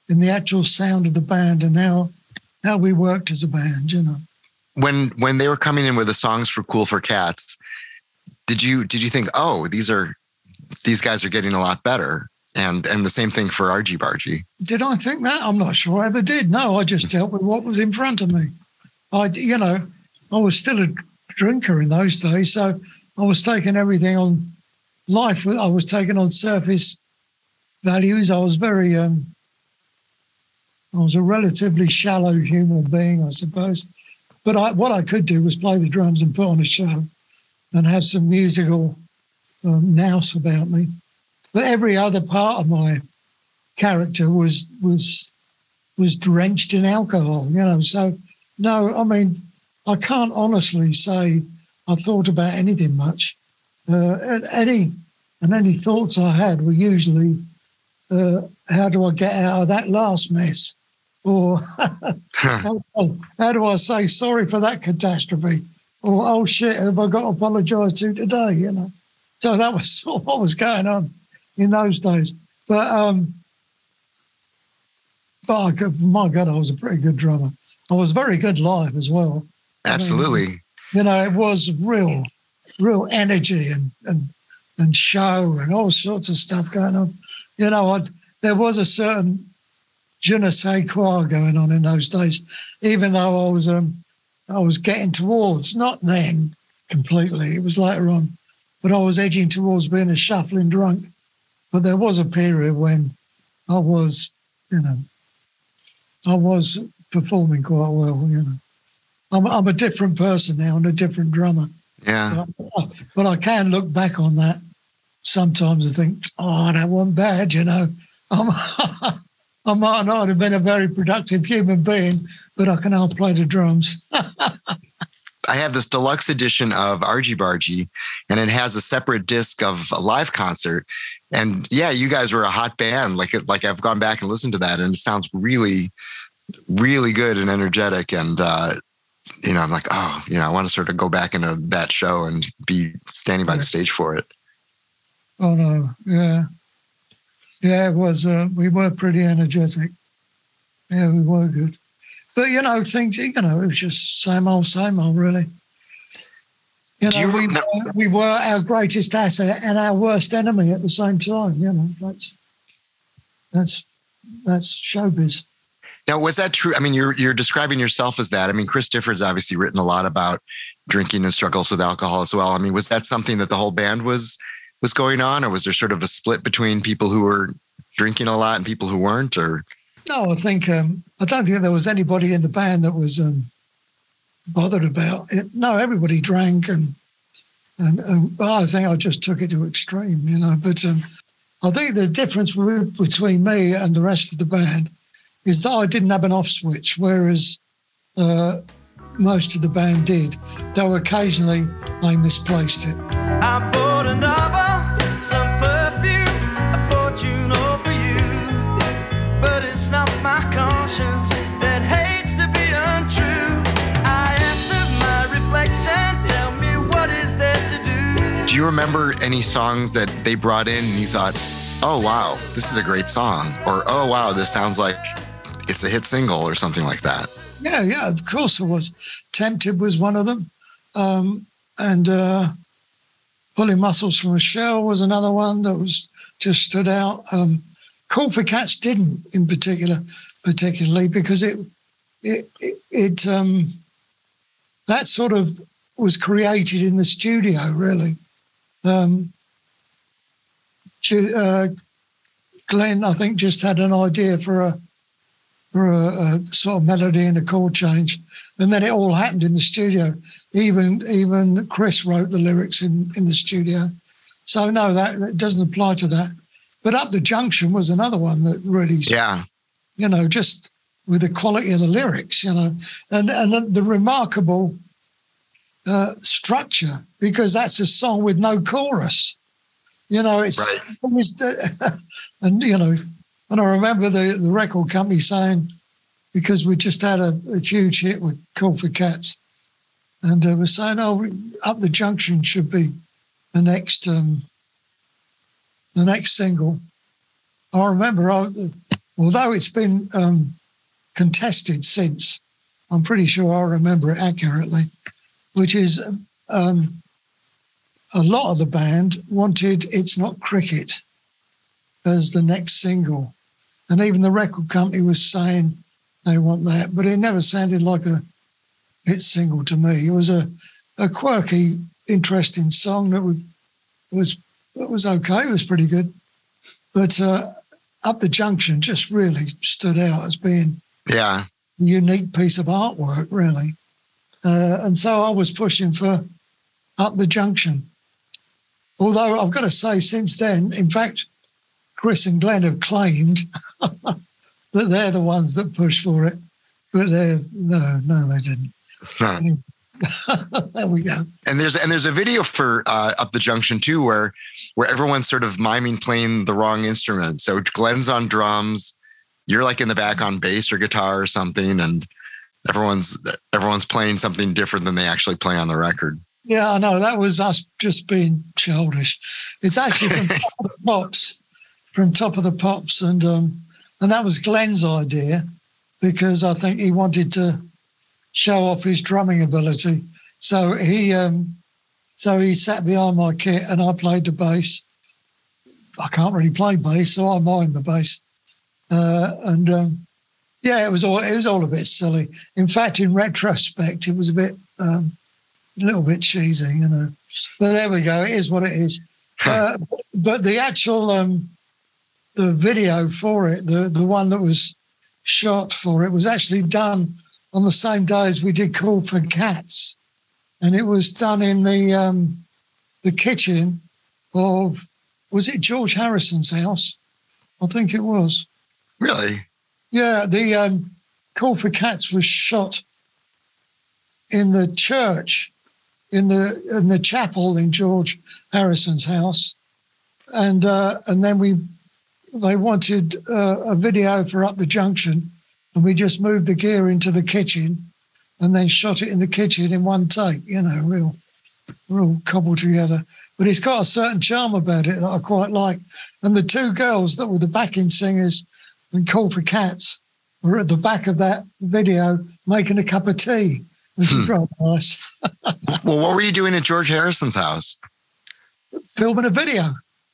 in the actual sound of the band and how how we worked as a band. You know. when when they were coming in with the songs for Cool for Cats, did you did you think, oh, these are these guys are getting a lot better? And and the same thing for Argy Bargy. Did I think that? I'm not sure I ever did. No, I just dealt with what was in front of me. I, you know, I was still a drinker in those days, so I was taking everything on life. I was taking on surface values. I was very, um, I was a relatively shallow human being, I suppose. But I, what I could do was play the drums and put on a show, and have some musical um, nous about me. But every other part of my character was was was drenched in alcohol, you know. So no, I mean, I can't honestly say I thought about anything much. Uh, and any and any thoughts I had were usually, uh, how do I get out of that last mess, or how, how do I say sorry for that catastrophe, or oh shit, have I got to apologise to today? You know. So that was sort of what was going on in those days. But um, but I could, my God, I was a pretty good drummer. I was very good live as well. Absolutely. You know, it was real, real energy and and and show and all sorts of stuff going on. You know, I, there was a certain je ne sais quoi going on in those days, even though I was um I was getting towards not then completely. It was later on, but I was edging towards being a shuffling drunk. But there was a period when I was, you know, I was performing quite well. You know, I'm, I'm a different person now and a different drummer. Yeah. But, but I can look back on that sometimes I think, oh, that wasn't bad. You know, I'm, I might not have been a very productive human being, but I can now play the drums. I have this deluxe edition of Argy Bargy, and it has a separate disc of a live concert. And yeah, you guys were a hot band. Like like I've gone back and listened to that, and it sounds really, really good and energetic. And uh, you know, I'm like, oh, you know, I want to sort of go back into that show and be standing by the stage for it. Oh no, yeah, yeah, it was. Uh, we were pretty energetic. Yeah, we were good. But you know, things. You know, it was just same old, same old, really. You know, you we, were, we were our greatest asset and our worst enemy at the same time. You know, that's that's that's showbiz. Now, was that true? I mean, you're you're describing yourself as that. I mean, Chris Difford's obviously written a lot about drinking and struggles with alcohol as well. I mean, was that something that the whole band was was going on, or was there sort of a split between people who were drinking a lot and people who weren't? Or no, I think um, I don't think there was anybody in the band that was um, bothered about it. No, everybody drank, and and, and I think I just took it to extreme, you know. But um, I think the difference between me and the rest of the band is that I didn't have an off switch, whereas uh, most of the band did. Though occasionally I misplaced it. Do. Do you remember any songs that they brought in and you thought, oh wow, this is a great song? Or oh wow, this sounds like it's a hit single or something like that? Yeah, yeah, of course it was. Tempted was one of them. Um, and uh, Pulling Muscles from a Shell was another one that was just stood out. Um, Cool for Cats didn't in particular, particularly because it, it, it, it um, that sort of was created in the studio, really. Um, uh, Glenn, I think, just had an idea for a for a, a, sort of melody and a chord change, and then it all happened in the studio. Even even Chris wrote the lyrics in in the studio. So no, that, that doesn't apply to that. But up the junction was another one that really, yeah, you know, just with the quality of the lyrics, you know, and and the remarkable uh, structure because that's a song with no chorus. You know, it's, right. and you know and I remember the, the record company saying, because we just had a, a huge hit with Cool for Cats, and they were saying, oh, Up the Junction should be the next um, the next single. I remember, I, although it's been um, contested since, I'm pretty sure I remember it accurately, which is um, a lot of the band wanted It's Not Cricket as the next single. And even the record company was saying they want that, but it never sounded like a hit single to me. It was a, a quirky, interesting song that was was it was okay. It was pretty good, but uh, up the junction just really stood out as being yeah a unique piece of artwork, really. Uh, and so I was pushing for up the junction. Although I've got to say, since then, in fact, Chris and Glenn have claimed that they're the ones that pushed for it, but they no, no, they didn't. Huh. there we go. And there's and there's a video for uh, Up the Junction too, where where everyone's sort of miming playing the wrong instrument. So Glenn's on drums, you're like in the back on bass or guitar or something, and everyone's everyone's playing something different than they actually play on the record. Yeah, I know. That was us just being childish. It's actually from Top of the Pops from Top of the Pops, and um, and that was Glenn's idea because I think he wanted to show off his drumming ability. So he um, so he sat behind my kit, and I played the bass. I can't really play bass, so I mind the bass, uh, and um, yeah, it was all it was all a bit silly. In fact, in retrospect, it was a bit um, a little bit cheesy, you know. But there we go. It is what it is. uh, but the actual um, the video for it, the the one that was shot for it, was actually done on the same day as we did Cool for Cats, and it was done in the um, the kitchen of was it George Harrison's house? I think it was. Really? Yeah, the um, Cool for Cats was shot in the church, in the in the chapel in George Harrison's house, and uh, and then we they wanted uh, a video for Up the Junction, and we just moved the gear into the kitchen, and then shot it in the kitchen in one take. You know, real real cobbled together. But it's got a certain charm about it that I quite like. And the two girls that were the backing singers and Cool for Cats were at the back of that video making a cup of tea, which is Hmm. rather nice. Well, what were you doing at George Harrison's house? Filming a video.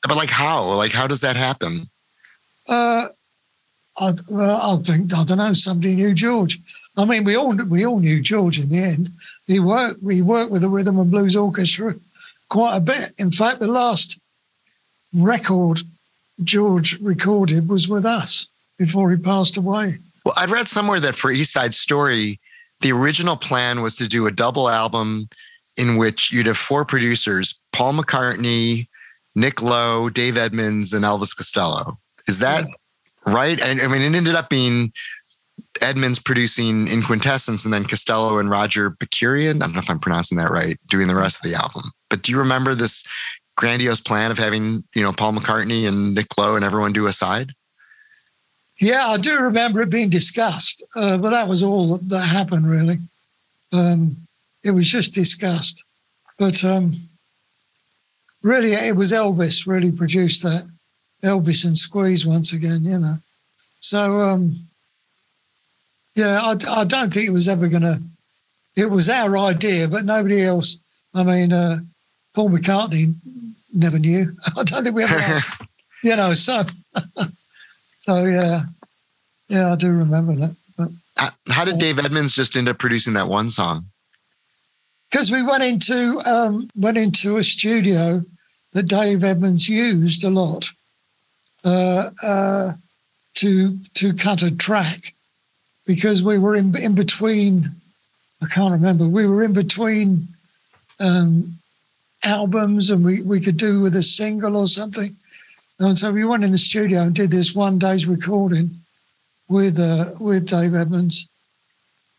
But like how? Like how does that happen? Uh, I, well, I think I don't know. Somebody knew George. I mean, we all we all knew George in the end. He worked. We worked with the Rhythm and Blues Orchestra quite a bit. In fact, the last record George recorded was with us before he passed away. Well, I'd read somewhere that for East Side Story, the original plan was to do a double album in which you'd have four producers: Paul McCartney, Nick Lowe, Dave Edmunds, and Elvis Costello. Is that right? And I mean, it ended up being Edmunds producing in Quintessence, and then Costello and Roger Bechirian. I don't know if I'm pronouncing that right, doing the rest of the album. But do you remember this grandiose plan of having you know Paul McCartney and Nick Lowe and everyone do a side? Yeah, I do remember it being discussed, uh, but that was all that, happened, really. Um, it was just discussed. But um, really, it was Elvis really produced that. Elvis and Squeeze once again, you know. So, um, yeah, I, I don't think it was ever going to, it was our idea, but nobody else. I mean, uh, Paul McCartney never knew. I don't think we ever asked, you know, so. So yeah, yeah, I do remember that. But How- How did Dave Edmunds just end up producing that one song? because we went into um, went into a studio that Dave Edmunds used a lot uh, uh, to to cut a track because we were in in between. I can't remember. We were in between um, albums, and we we could do with a single or something. And so we went in the studio and did this one day's recording with uh, with Dave Edmunds.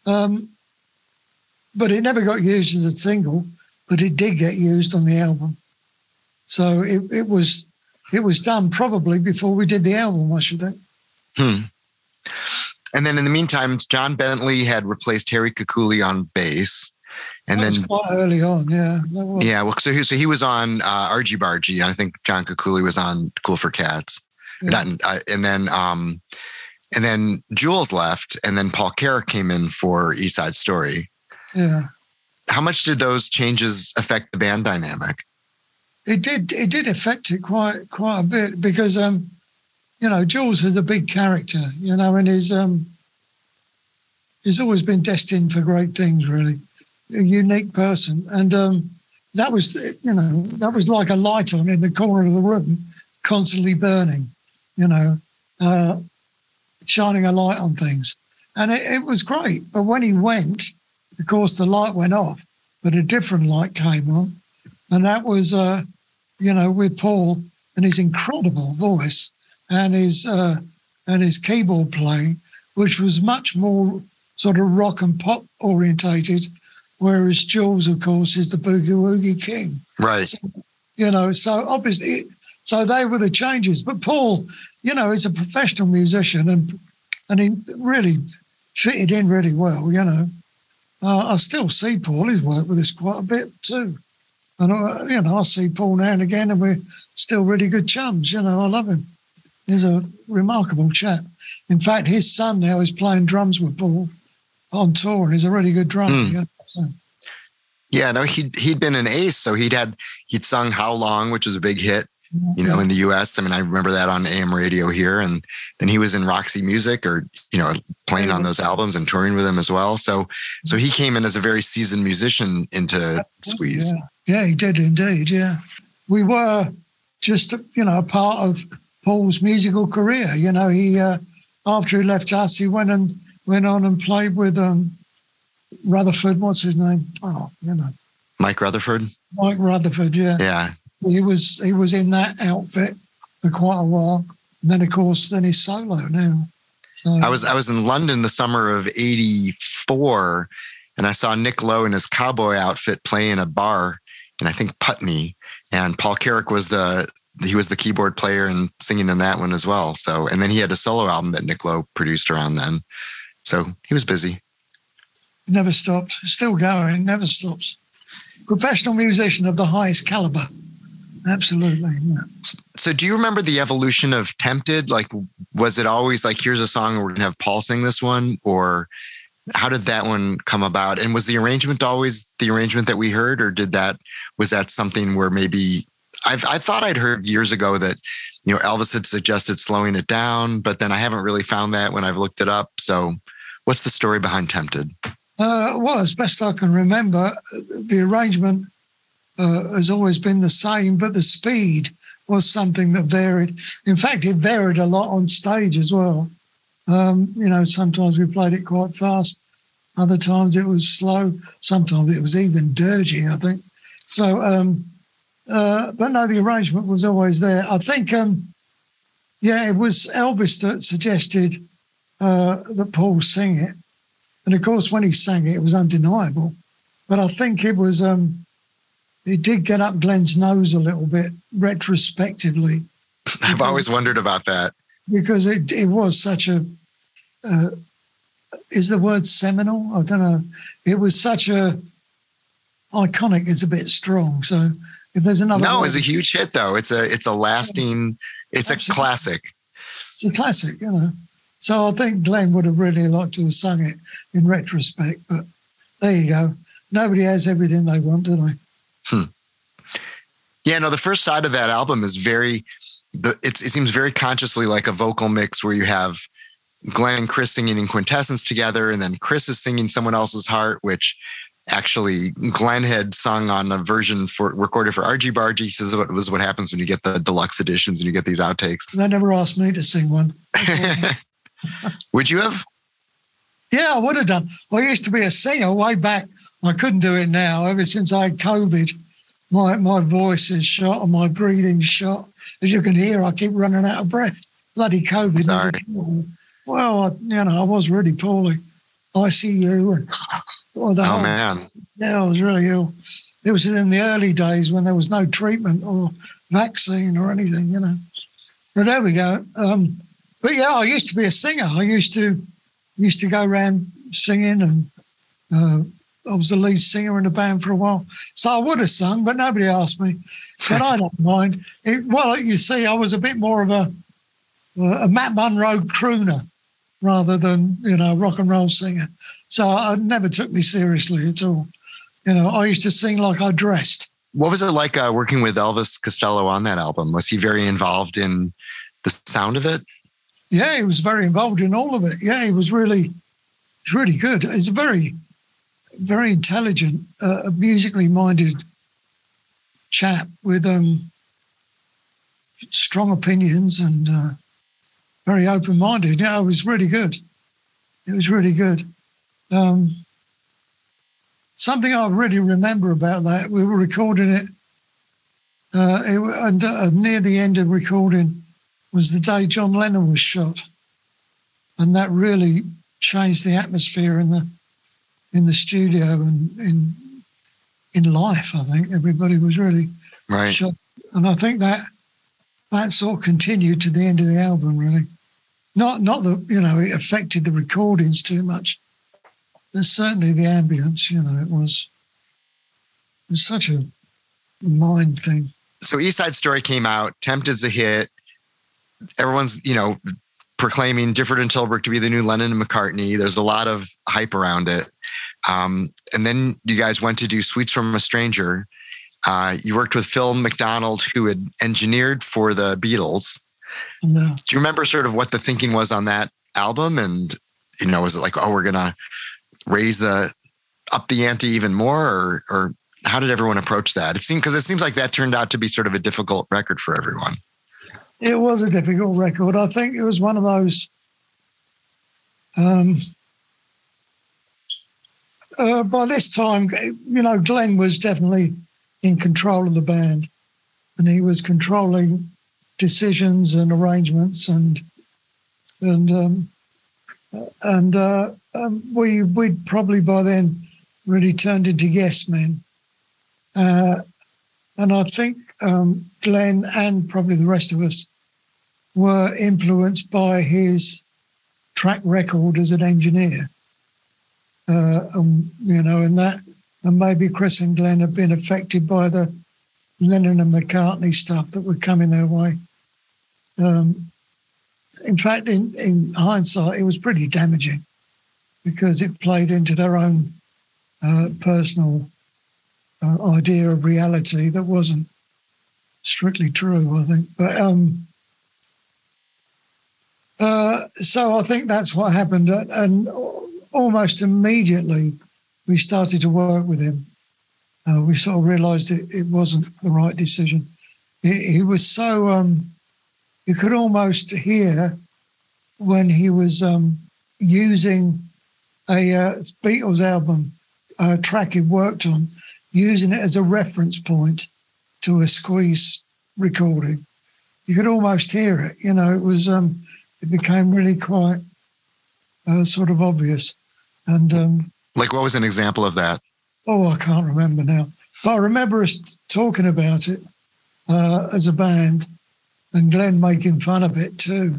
Um, but it never got used as a single, but it did get used on the album. So it, it was it was done probably before we did the album, I should think. Hmm. And then in the meantime, John Bentley had replaced Harry Kakoulli on bass. And that was then, quite early on, yeah. yeah, well, so he, so he was on uh, Argy Bargy. and I think John Kakoulli was on Cool for Cats. Yeah. Not, uh, and then, um, and then Jools left, and then Paul Carrack came in for East Side Story. yeah. How much did those changes affect the band dynamic? It did it did affect it quite quite a bit because um, you know, Jools is a big character, you know, and he's um he's always been destined for great things, really. A unique person. And um that was you know, that was like a light on in the corner of the room, constantly burning, you know, uh shining a light on things. And it, it was great. But when he went, of course the light went off, but a different light came on. And that was uh you know, with Paul and his incredible voice and his uh, and his keyboard playing, which was much more sort of rock and pop orientated, whereas Jools, of course, is the boogie woogie king. Right. You know, so obviously, so they were the changes. But Paul, you know, is a professional musician and and he really fitted in really well. You know, uh, I still see Paul. He's worked with us quite a bit too. And, uh, you know, I see Paul now and again, and we're still really good chums. You know, I love him. He's a remarkable chap. In fact, his son now is playing drums with Paul on tour, and he's a really good drummer. Hmm. you know, so, Yeah, no, he'd he'd been an ace, so he'd had he'd sung "How Long," which was a big hit. you know, in the US. I mean, I remember that on AM radio here. And then he was in Roxy Music or, you know, playing on those albums and touring with them as well. So so he came in as a very seasoned musician into Squeeze. Yeah, yeah he did indeed. Yeah. We were just, you know, a part of Paul's musical career. You know, he uh, after he left us, he went and went on and played with um Rutherford, what's his name? Oh, you know. Mike Rutherford. Mike Rutherford, yeah. Yeah. He was he was in that outfit for quite a while. And then of course then he's solo now. So, I was I was in London the summer of '84, and I saw Nick Lowe in his cowboy outfit playing a bar in I think Putney, and Paul Carrack was the he was the keyboard player and singing in that one as well. So and then he had a solo album that Nick Lowe produced around then. So he was busy. Never stopped. Still going. Never stops. Professional musician of the highest caliber. Absolutely. Yeah. So, do you remember the evolution of Tempted? Like, was it always like, here's a song, we're going to have Paul sing this one? Or how did that one come about? And was the arrangement always the arrangement that we heard? Or did that, was that something where maybe I've, I thought I'd heard years ago that, you know, Elvis had suggested slowing it down, but then I haven't really found that when I've looked it up. So, what's the story behind Tempted? Uh, well, as best I can remember, the arrangement uh, has always been the same, but the speed was something that varied. In fact, it varied a lot on stage as well. Um, you know, sometimes we played it quite fast, other times it was slow, sometimes it was even dirgy, I think. So, um, uh, but no, the arrangement was always there. I think, um, yeah, it was Elvis that suggested uh, that Paul sing it. And of course, when he sang it, it was undeniable. But I think it was, um, it did get up Glenn's nose a little bit retrospectively. I've always wondered about that. Because it, it was such a, uh, is the word seminal? I don't know. It was such a, iconic It's a bit strong. So if there's another. No, word, it's a huge hit though. It's a, it's a lasting, it's Absolutely. a classic. It's a classic, you know. So I think Glenn would have really liked to have sung it in retrospect, but there you go. Nobody has everything they want, do they? Hmm. Yeah, no, the first side of that album is very, the, it seems very consciously like a vocal mix where you have Glenn and Chris singing in quintessence together, and then Chris is singing someone else's heart, which actually Glenn had sung on a version for recorded for Argy Bargy. He says what was what happens when you get the deluxe editions and you get these outtakes. They never asked me to sing one. would you have? Yeah, I would have done. I used to be a singer way back. I couldn't do it now. Ever since I had COVID, my my voice is shot and my breathing shot. As you can hear, I keep running out of breath. Bloody COVID. Sorry. Well, I, you know, I was really poorly. ICU and oh, man, yeah, I was really ill. It was in the early days when there was no treatment or vaccine or anything, you know. But there we go. Um, but yeah, I used to be a singer. I used to used to go around singing, and uh, I was the lead singer in the band for a while. So I would have sung, but nobody asked me. But I don't mind. It, well, you see, I was a bit more of a a Matt Monro crooner rather than you know rock and roll singer. So I never took me seriously at all. You know, I used to sing like I dressed. What was it like uh, working with Elvis Costello on that album? Was he very involved in the sound of it? Yeah, he was very involved in all of it. Yeah, he was really, really good. He's a very, very intelligent, uh, musically minded chap with um, strong opinions and uh, very open minded. Yeah, it was really good. It was really good. Um, something I really remember about that, we were recording it, uh, it and uh, near the end of recording, was the day John Lennon was shot, and that really changed the atmosphere in the in the studio and in in life. I think everybody was really right, shot. and I think that that sort of continued to the end of the album. Really, not not that you know it affected the recordings too much. But certainly the ambience. You know, it was it was such a mind thing. So East Side Story came out. Tempted's a hit everyone's, you know, proclaiming Difford and Tilbrook to be the new Lennon and McCartney. There's a lot of hype around it. Um, and then you guys went to do Sweets from a Stranger. Uh, you worked with Phil McDonald, who had engineered for the Beatles. No. Do you remember sort of what the thinking was on that album? And you know, was it like, oh, we're gonna raise the up the ante even more, or or how did everyone approach that? It seemed because it seems like that turned out to be sort of a difficult record for everyone. It was a difficult record. I think it was one of those. Um, uh, by this time, you know, Glenn was definitely in control of the band, and he was controlling decisions and arrangements, and and um, and uh, um, we we'd probably by then really turned into yes men, uh, and I think um, Glenn and probably the rest of us were influenced by his track record as an engineer. Uh, um, you know, and that, and maybe Chris and Glenn have been affected by the Lennon and McCartney stuff that were coming their way. Um, in fact, in, in hindsight, it was pretty damaging because it played into their own uh, personal uh, idea of reality that wasn't strictly true, I think. But um, uh, so I think that's what happened. And almost immediately, we started to work with him. Uh, we sort of realized it, it wasn't the right decision. He, he was so, um, you could almost hear when he was um, using a uh, Beatles album uh, track he worked on, using it as a reference point to a squeeze recording. You could almost hear it. You know, it was um, it became really quite uh, sort of obvious. And um, like, what was an example of that? Oh, I can't remember now. But I remember us talking about it uh, as a band, and Glenn making fun of it too.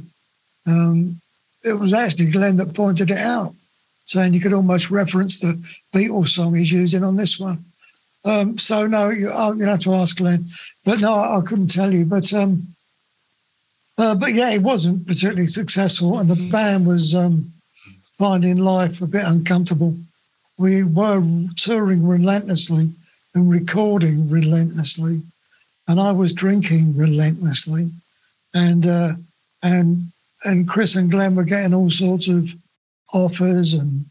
Um, it was actually Glenn that pointed it out, saying you could almost reference the Beatles song he's using on this one. Um, so no, you, oh, you have to ask Glenn. But no, I, I couldn't tell you. But um, uh, but yeah, it wasn't particularly successful, and the band was um, finding life a bit uncomfortable. We were touring relentlessly and recording relentlessly, and I was drinking relentlessly, and uh, and and Chris and Glenn were getting all sorts of offers and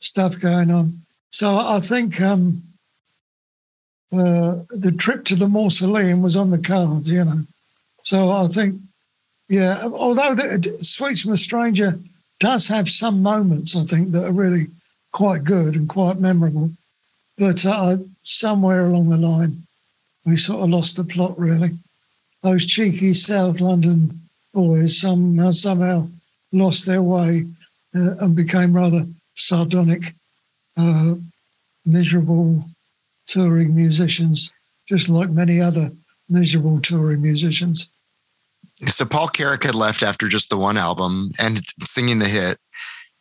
stuff going on. So I think um, uh, the trip to the mausoleum was on the cards, you know. So I think yeah, although the, Sweets from a Stranger does have some moments, I think, that are really quite good and quite memorable. But uh, somewhere along the line, we sort of lost the plot, really. Those cheeky South London boys somehow, somehow lost their way uh, and became rather sardonic, uh, miserable touring musicians, just like many other miserable touring musicians so Paul Carrack had left after just the one album and singing the hit.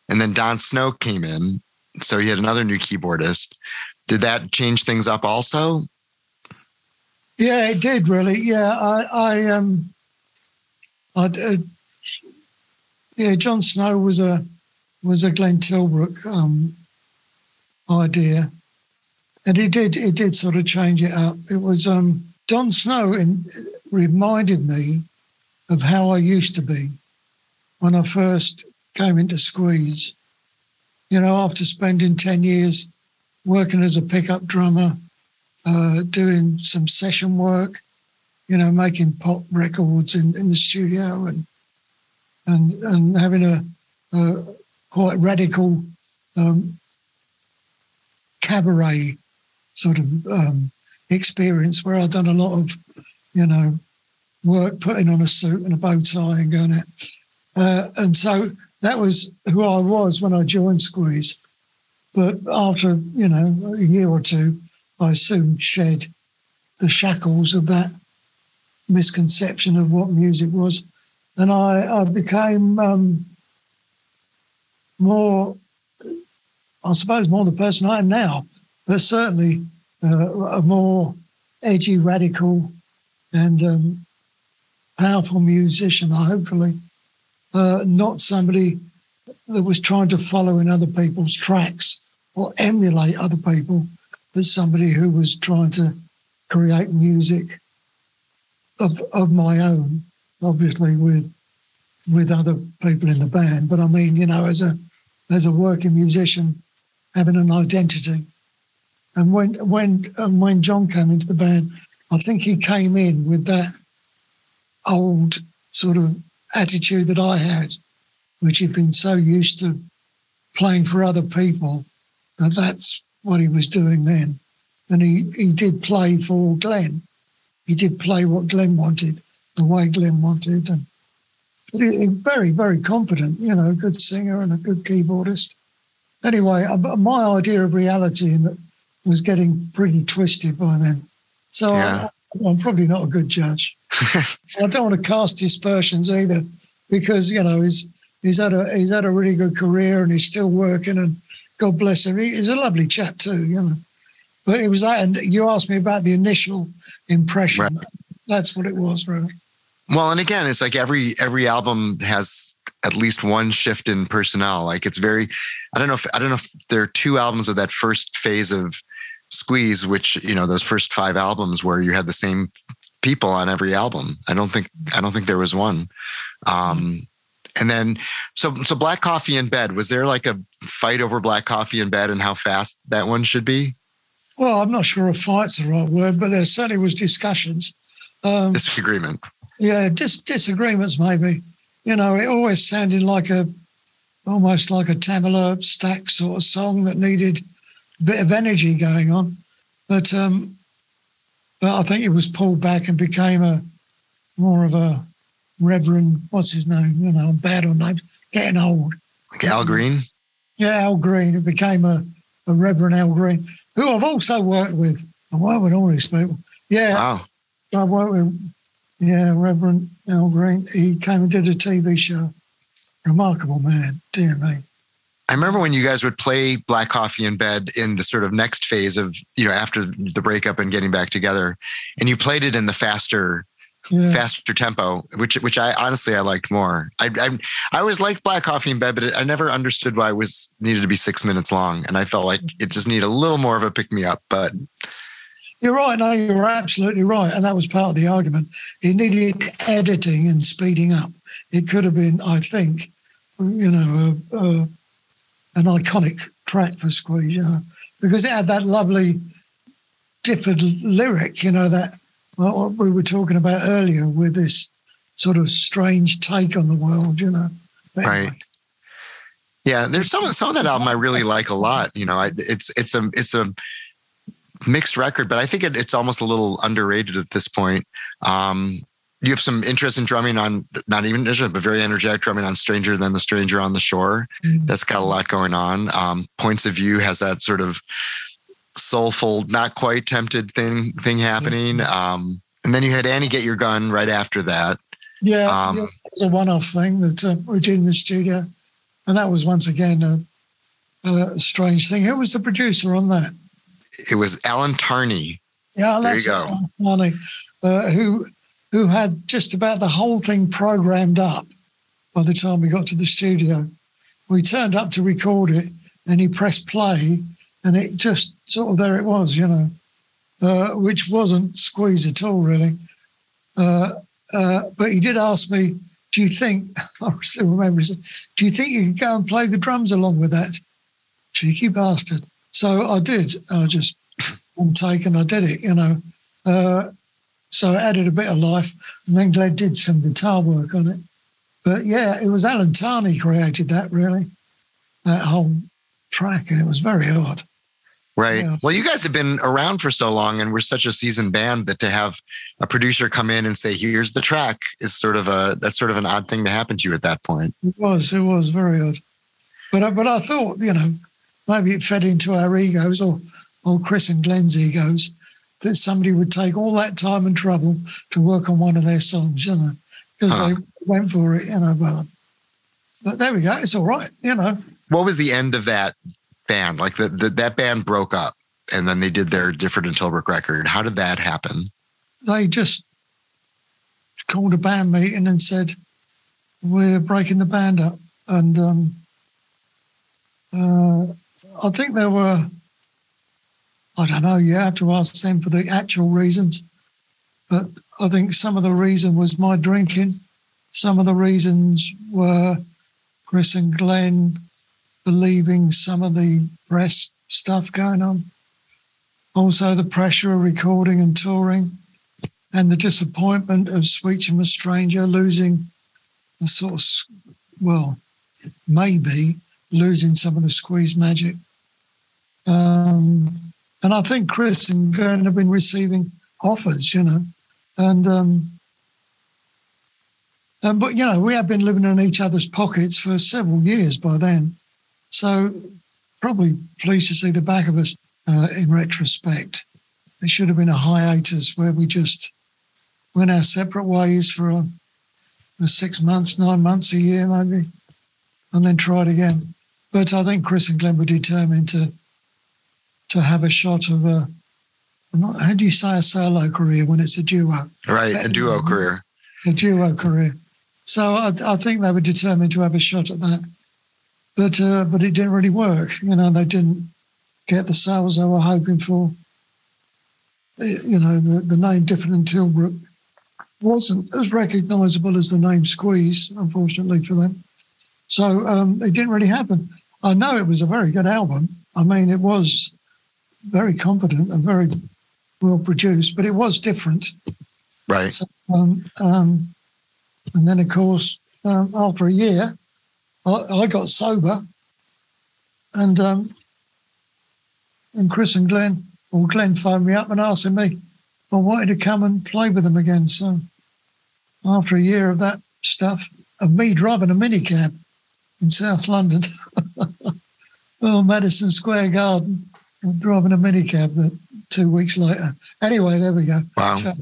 And then Don Snow came in. So he had another new keyboardist. Did that change things up also? Yeah, it did really. Yeah, I, I um, I, uh, yeah, Don Snow was a was a Glenn Tilbrook um, idea, and it did it did sort of change it up. It was um, Don Snow in, reminded me of how I used to be when I first came into Squeeze. You know, after spending 10 years working as a pickup drummer, uh, doing some session work, you know, making pop records in, in the studio and and and having a, a quite radical um, cabaret sort of um, experience where I've done a lot of, you know, work putting on a suit and a bow tie and going out. Uh, and so that was who I was when I joined Squeeze. But after, you know, a year or two, I soon shed the shackles of that misconception of what music was. And I, I became um, more, I suppose, more the person I am now, but certainly uh, a more edgy, radical, and um, powerful musician, hopefully, uh, not somebody that was trying to follow in other people's tracks or emulate other people, but somebody who was trying to create music of of my own, obviously with with other people in the band. But I mean, you know, as a as a working musician, having an identity. And when when and when Don came into the band, I think he came in with that old sort of attitude that I had, which he'd been so used to playing for other people that that's what he was doing then. And he, he did play for Glenn. He did play what Glenn wanted, the way Glenn wanted. And he, very, very competent, you know, a good singer and a good keyboardist. Anyway, uh, my idea of reality was getting pretty twisted by then. So yeah. I, I'm probably not a good judge. I don't want to cast dispersions either, because you know he's he's had a he's had a really good career and he's still working and God bless him. He, he's a lovely chap too, you know. But it was that, and you asked me about the initial impression. Right. That's what it was, really. Well, and again, it's like every every album has at least one shift in personnel. Like it's very, I don't know if I don't know if there are two albums of that first phase of Squeeze, which you know those first five albums where you had the same people on every album. I don't think I don't think there was one. Um, and then so so Black Coffee in Bed was there like a fight over Black Coffee in Bed and how fast that one should be? Well, I'm not sure if fight's the right word, but there certainly was discussions. Um, Disagreement. Yeah, dis- disagreements maybe. You know, it always sounded like a almost like a Tamla Stax sort of song that needed a bit of energy going on. But um, but I think it was pulled back and became a more of a Reverend, what's his name? You know, I'm bad on names, getting old. Like Al Green? Yeah, Al Green. It became a, a Reverend Al Green, who I've also worked with. I work with all these people. Yeah. Wow. I worked with, yeah, Reverend Al Green. He came and did a TV show. Remarkable man, dear me. I remember when you guys would play Black Coffee in Bed in the sort of next phase of, you know, after the breakup and getting back together, and you played it in the faster, yeah. faster tempo, which which I honestly I liked more. I, I I always liked Black Coffee in Bed, but it, I never understood why it was needed to be six minutes long, and I felt like it just needed a little more of a pick me up. But you're right. No, you're absolutely right, and that was part of the argument. It needed editing and speeding up. It could have been, I think, you know. Uh, uh, an iconic track for Squeeze, you know, because it had that lovely Difford lyric, you know, that what we were talking about earlier with this sort of strange take on the world, you know. But right. Anyway. Yeah, there's some some of that album I really like a lot. You know, I, it's it's a it's a mixed record, but I think it, it's almost a little underrated at this point. Um, you have some interest in drumming on not even but very energetic drumming on stranger than the stranger on the shore mm-hmm. that's got a lot going on um, points of view has that sort of soulful not quite tempted thing thing happening. Mm-hmm. um, and then you had annie get your gun right after that. Yeah, um, yeah a one-off thing that uh, we did in the studio. And that was once again a, a strange thing. Who was the producer on that? It was alan tarney. Yeah there you go. Tarney, uh, who who had just about the whole thing programmed up by the time we got to the studio. We turned up to record it and he pressed play and it just sort of there it was, you know, uh, which wasn't squeeze at all, really. Uh, uh, but he did ask me, do you think, I still remember, he said, do you think you could go and play the drums along with that? Cheeky bastard. So I did. I just, on take and I did it, you know. Uh, so it added a bit of life. And then Glenn did some guitar work on it. But yeah, it was Alan Tarney created that really, that whole track, and it was very odd. Right. Yeah. Well, you guys have been around for so long and we're such a seasoned band that to have a producer come in and say, here's the track is sort of a, that's sort of an odd thing to happen to you at that point. It was, it was very odd. But, I, but I thought, you know, maybe it fed into our egos or, or Chris and Glenn's egos that somebody would take all that time and trouble to work on one of their songs, you know, because huh. they went for it, you know. But, but there we go. It's all right, you know. What was the end of that band? Like the, the that band broke up and then they did their Difford and Tilbrook record. How did that happen? They just called a band meeting and said, We're breaking the band up. And um, uh, I think there were I don't know. You have to ask them for the actual reasons. But I think some of the reason was my drinking. Some of the reasons were Chris and Glenn believing some of the press stuff going on. Also, the pressure of recording and touring, and the disappointment of Sweet a Stranger losing the sort of, well, maybe losing some of the squeeze magic. Um, and I think Chris and Glenn have been receiving offers, you know, and um, and but you know we have been living in each other's pockets for several years by then, so probably pleased to see the back of us uh, in retrospect. There should have been a hiatus where we just went our separate ways for, a, for six months, nine months, a year maybe, and then tried again. But I think Chris and Glenn were determined to to have a shot of a not, how do you say a solo career when it's a duo? Right, a duo career. A duo career. So I, I think they were determined to have a shot at that, but uh, but it didn't really work. You know, they didn't get the sales they were hoping for. You know, the, the name Difford and Tilbrook wasn't as recognisable as the name Squeeze, unfortunately for them. So um, it didn't really happen. I know it was a very good album. I mean, it was very competent and very well produced, but it was different. Right. So, um, um, and then, of course, um, after a year, I, I, got sober, and um, and Chris and Glenn, or Glenn phoned me up and asked me if I wanted to come and play with them again. So after a year of that stuff, of me driving a minicab in South London, oh, Madison Square Garden, driving a minicab that two weeks later. Anyway, there we go. Wow.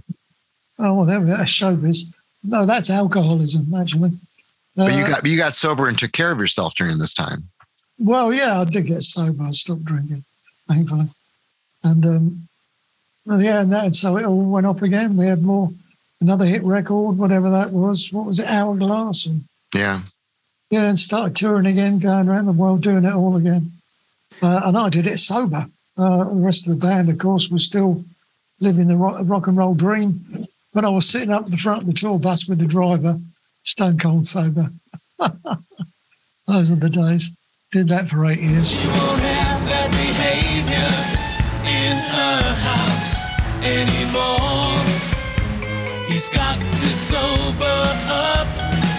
Oh, well, there we go. That's showbiz. No, that's alcoholism, actually. But you uh, got you got sober and took care of yourself during this time. Well, yeah, I did get sober. I stopped drinking, thankfully. And um, yeah, and that so it all went up again. We had more another hit record, whatever that was. What was it? Hourglass. And, yeah. Yeah, and started touring again, going around the world, doing it all again. Uh, and I did it sober. Uh, the rest of the band, of course, was still living the rock, rock, and roll dream. But I was sitting up at the front of the tour bus with the driver, stone cold sober. Those are the days. Did that for eight years. She won't have that behavior in her house anymore. He's got to sober up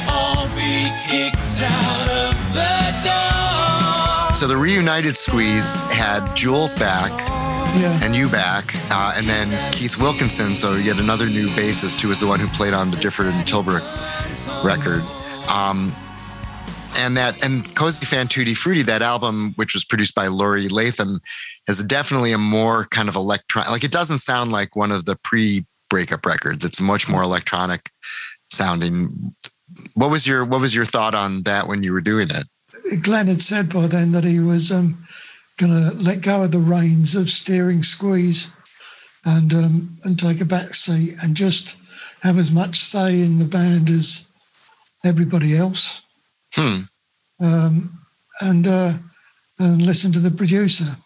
or be kicked out of the door. So the reunited squeeze had Jools back yeah. and you back, uh, and then Keith Wilkinson, so yet another new bassist who was the one who played on the Difford and Tilbrook record. Um, and that and Cosi Fan Tutti Frutti, that album, which was produced by Laurie Latham, is definitely a more kind of electronic. Like it doesn't sound like one of the pre-breakup records. It's much more electronic sounding. What was your What was your thought on that when you were doing it? Glenn had said by then that he was um, going to let go of the reins of steering squeeze and um, and take a back seat and just have as much say in the band as everybody else. Hmm. Um, and uh, and listen to the producer.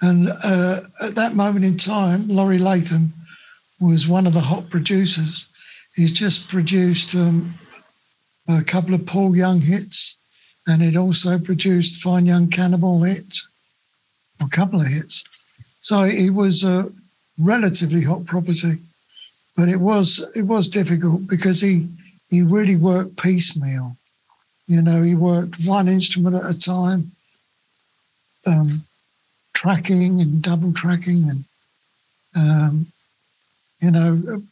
And uh, at that moment in time, Laurie Latham was one of the hot producers. He's just produced um, a couple of Paul Young hits and it also produced Fine Young Cannibal hits, a couple of hits. So it was a relatively hot property, but it was it was difficult because he he really worked piecemeal. You know, he worked one instrument at a time, um, tracking and double tracking, and um, you know,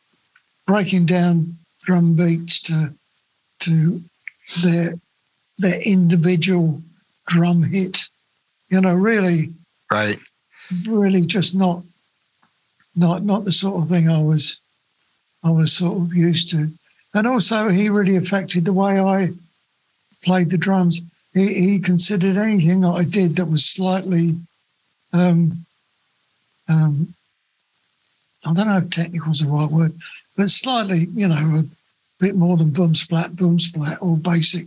breaking down drum beats to to their their individual drum hit. You know, really, right, really just not, not, not the sort of thing I was, I was sort of used to. And also, he really affected the way I played the drums. He, he considered anything I did that was slightly, um, um, I don't know if technical is the right word, but slightly, you know, a bit more than boom splat, boom splat, or basic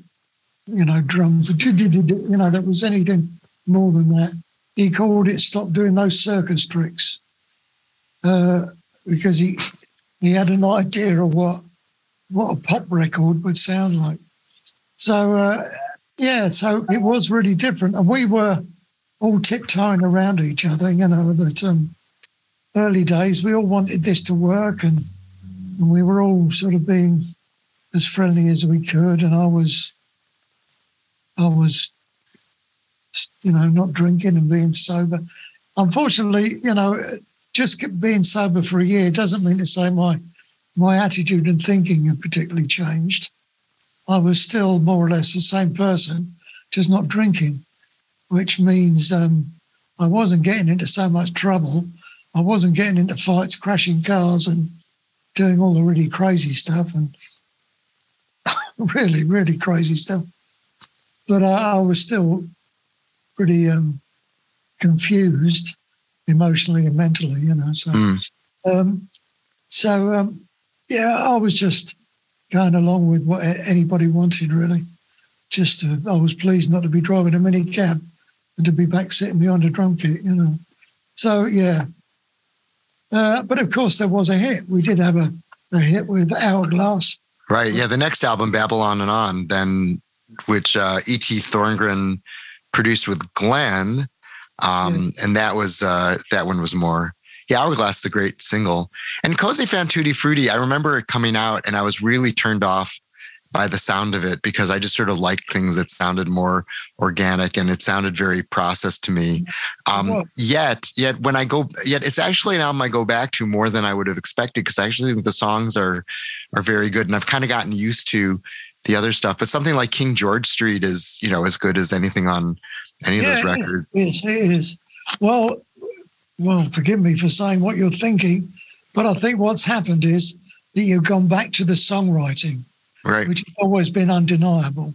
you know, drums, you know, that was anything more than that. He called it "Stop doing those circus tricks," uh, because he he had an idea of what what a pop record would sound like. So uh, yeah, so it was really different, and we were all tiptoeing around each other. You know, that um, early days we all wanted this to work, and, and we were all sort of being as friendly as we could. And I was, I was, you know, not drinking and being sober. Unfortunately, you know, just being sober for a year doesn't mean to say my my attitude and thinking have particularly changed. I was still more or less the same person, just not drinking, which means um, I wasn't getting into so much trouble. I wasn't getting into fights, crashing cars, and doing all the really crazy stuff and really, really crazy stuff. But I, I was still pretty um, confused emotionally and mentally, you know. So, mm. um, so um, yeah, I was just going along with what anybody wanted, really. Just to, I was pleased not to be driving a mini cab and to be back sitting behind a drum kit, you know. So yeah. Uh, but of course, there was a hit. We did have a, a hit with Hourglass. Right. Yeah. The next album, Babylon and On, then which uh, E.T. Thorngren produced with Glenn, um, yeah. and that was uh, that one was more. Yeah, Hourglass is a great single, and Cosi fan tutti frutti. I remember it coming out, and I was really turned off by the sound of it because I just sort of liked things that sounded more organic and it sounded very processed to me. Um, yet, yet when I go, yet it's actually an album I go back to more than I would have expected because I actually think the songs are are very good, and I've kind of gotten used to the other stuff. But something like King George Street is, you know, as good as anything on any yeah, of those records. It is. It is. Well, well, forgive me for saying what you're thinking, but I think what's happened is that you've gone back to the songwriting, right. which has always been undeniable.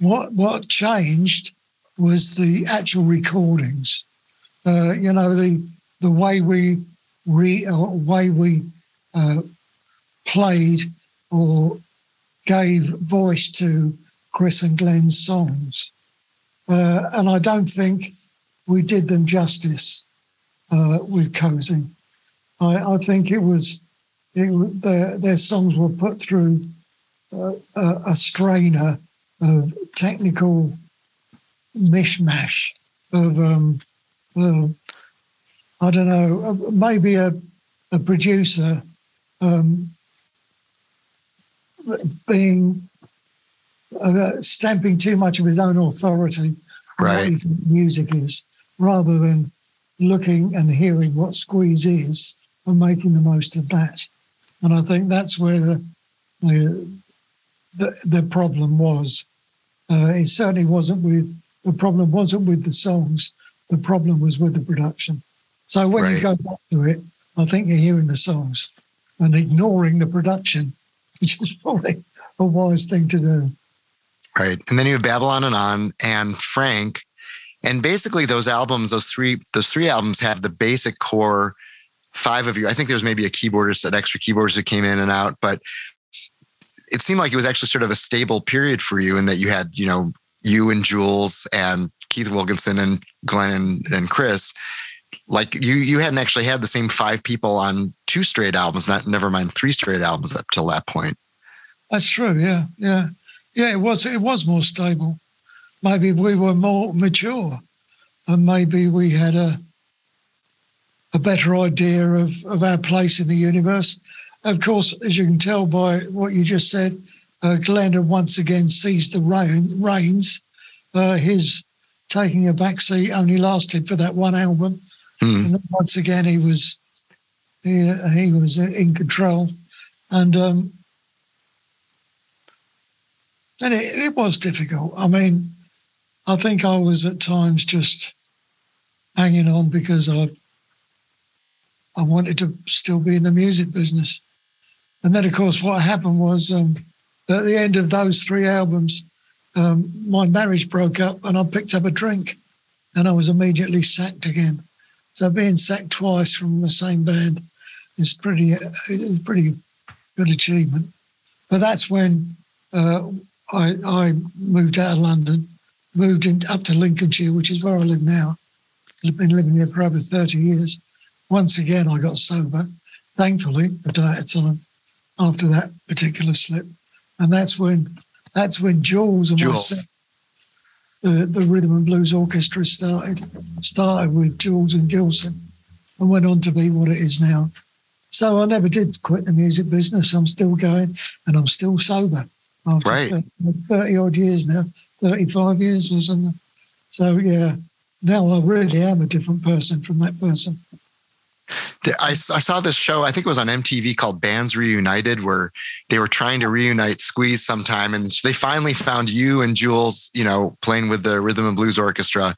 What what changed was the actual recordings. Uh, you know, the the way we re uh, way we uh, played or gave voice to Chris and Glenn's songs. Uh, and I don't think we did them justice uh, with Così. I, I, think it was, it, their, their songs were put through uh, a, a strainer of technical mishmash of, um, I don't know, uh, maybe a, a producer um, being uh, stamping too much of his own authority right. music is, rather than looking and hearing what Squeeze is and making the most of that. And I think that's where the the, the, the problem was. Uh, it certainly wasn't with the problem wasn't with the songs. The problem was with the production. So when right. you go back to it, I think you're hearing the songs and ignoring the production, which is probably a wise thing to do. Right. And then you have Babylon and On and Frank. And basically those albums, those three, those three albums have the basic core five of you. I think there's maybe a keyboardist, an extra keyboardist that came in and out, but it seemed like it was actually sort of a stable period for you in that you had, you know, you and Jools and Keith Wilkinson and Glenn and, and Chris. Like you, you hadn't actually had the same five people on two straight albums, not never mind three straight albums up till that point. That's true. Yeah, yeah. Yeah, it was. It was more stable. Maybe we were more mature, and maybe we had a a better idea of, of our place in the universe. Of course, as you can tell by what you just said, uh, Glenn had once again seized the rein, reins. Uh, his taking a backseat only lasted for that one album, mm. and once again he was he, he was in control, and um, and it, it was difficult. I mean, I think I was at times just hanging on because I I wanted to still be in the music business. And then, of course, what happened was um, at the end of those three albums, um, my marriage broke up and I picked up a drink and I was immediately sacked again. So being sacked twice from the same band is pretty, is pretty good achievement. But that's when uh, I, I moved out of London, moved in, up to Lincolnshire, which is where I live now. I've been living here for over 30 years. Once again, I got sober, thankfully, a day at a time after that particular slip. And that's when that's when Jools and Jools. myself, the, the Rhythm and Blues Orchestra started. Started with Jools and Gilson and went on to be what it is now. So I never did quit the music business. I'm still going and I'm still sober after Right. 30, 30 odd years now, 35 years or something. So yeah, now I really am a different person from that person. I, I saw this show, I think it was on MTV called Bands Reunited, where they were trying to reunite Squeeze sometime. And they finally found you and Jools, you know, playing with the Rhythm and Blues Orchestra.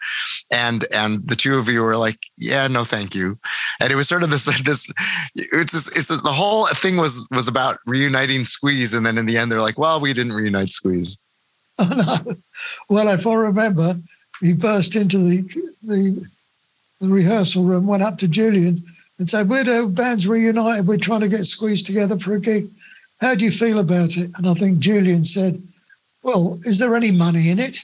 And and the two of you were like, yeah, no, thank you. And it was sort of this, this it's it's the whole thing was was about reuniting Squeeze. And then in the end, they're like, well, we didn't reunite Squeeze. Oh no. Well, if I remember, he burst into the the, the rehearsal room, went up to Julian and said, We're the bands reunited, we're trying to get squeezed together for a gig. How do you feel about it? And I think Julian said, Well, is there any money in it?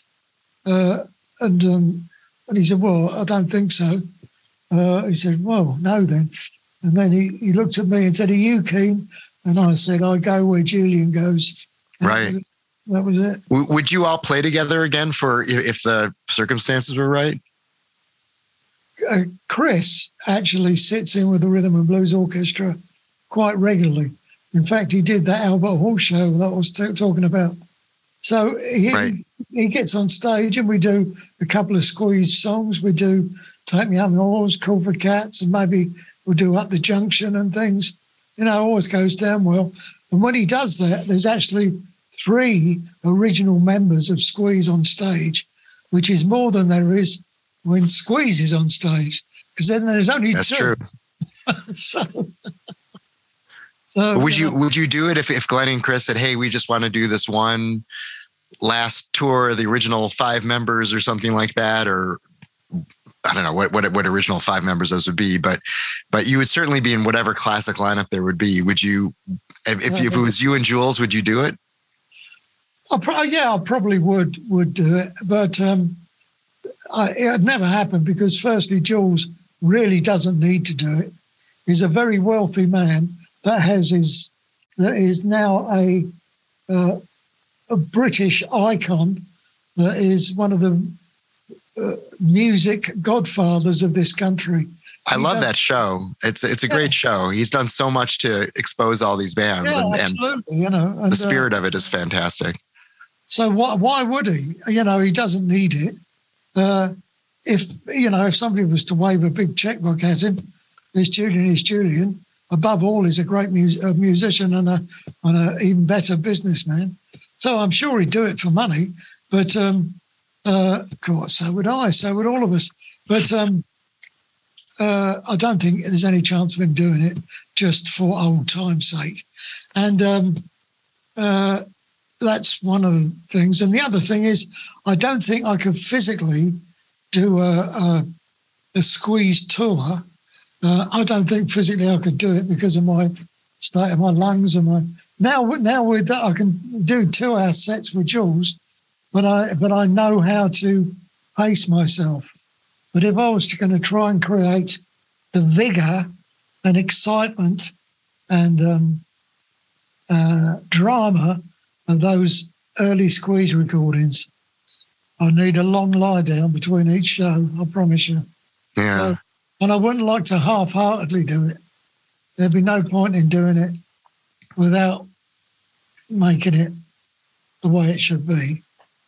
Uh, and um, and he said, Well, I don't think so. Uh, he said, Well, no then. And then he, he looked at me and said, Are you keen? And I said, I go where Julian goes. And Right. That was it. Would you all play together again for if the circumstances were right? Uh, Chris actually sits in with the Rhythm and Blues Orchestra quite regularly. In fact, he did that Albert Hall show that I was t- talking about. So he Right. he gets on stage and we do a couple of squeeze songs. We do Take Me Out Up Yours, Cool for Cats, and maybe we'll do Up the Junction and things. You know, always goes down well. And when he does that, there's actually three original members of Squeeze on stage, which is more than there is when Squeeze is on stage, because then there's only That's two. true. so, so would you know, would you do it if if Glenn and Chris said, "Hey, we just want to do this one last tour, the original five members, or something like that," or I don't know what what what original five members those would be, but but you would certainly be in whatever classic lineup there would be. Would you? If, if, if it was you and Jools, would you do it? I pro- yeah, I probably would would do it, but um, I, it never happened because firstly, Jools really doesn't need to do it. He's a very wealthy man that has his that is now a uh, a British icon that is one of the uh, music godfathers of this country. I He love does- that show. It's it's a Yeah. great show. He's done so much to expose all these bands, Yeah, and, and absolutely. You know, and, the uh, spirit of it is fantastic. So why why would he? You know, he doesn't need it. Uh, if you know, if somebody was to wave a big checkbook at him, this Julian is Julian. Above all, he's a great mus- a musician and a and a even better businessman. So I'm sure he'd do it for money. But um, uh, of course, so would I. So would all of us. But um, uh, I don't think there's any chance of him doing it just for old time's sake. And um, uh, that's one of the things. And the other thing is, I don't think I could physically do a, a, a squeeze tour. Uh, I don't think physically I could do it because of my state of my lungs and my now. Now with that, I can do two-hour sets with Jools, but I but I know how to pace myself. But if I was going to try and create the vigor and excitement and um, uh, drama of those early squeeze recordings. I need a long lie down between each show, I promise you. Yeah. Uh, and I wouldn't like to half heartedly do it. There'd be no point in doing it without making it the way it should be.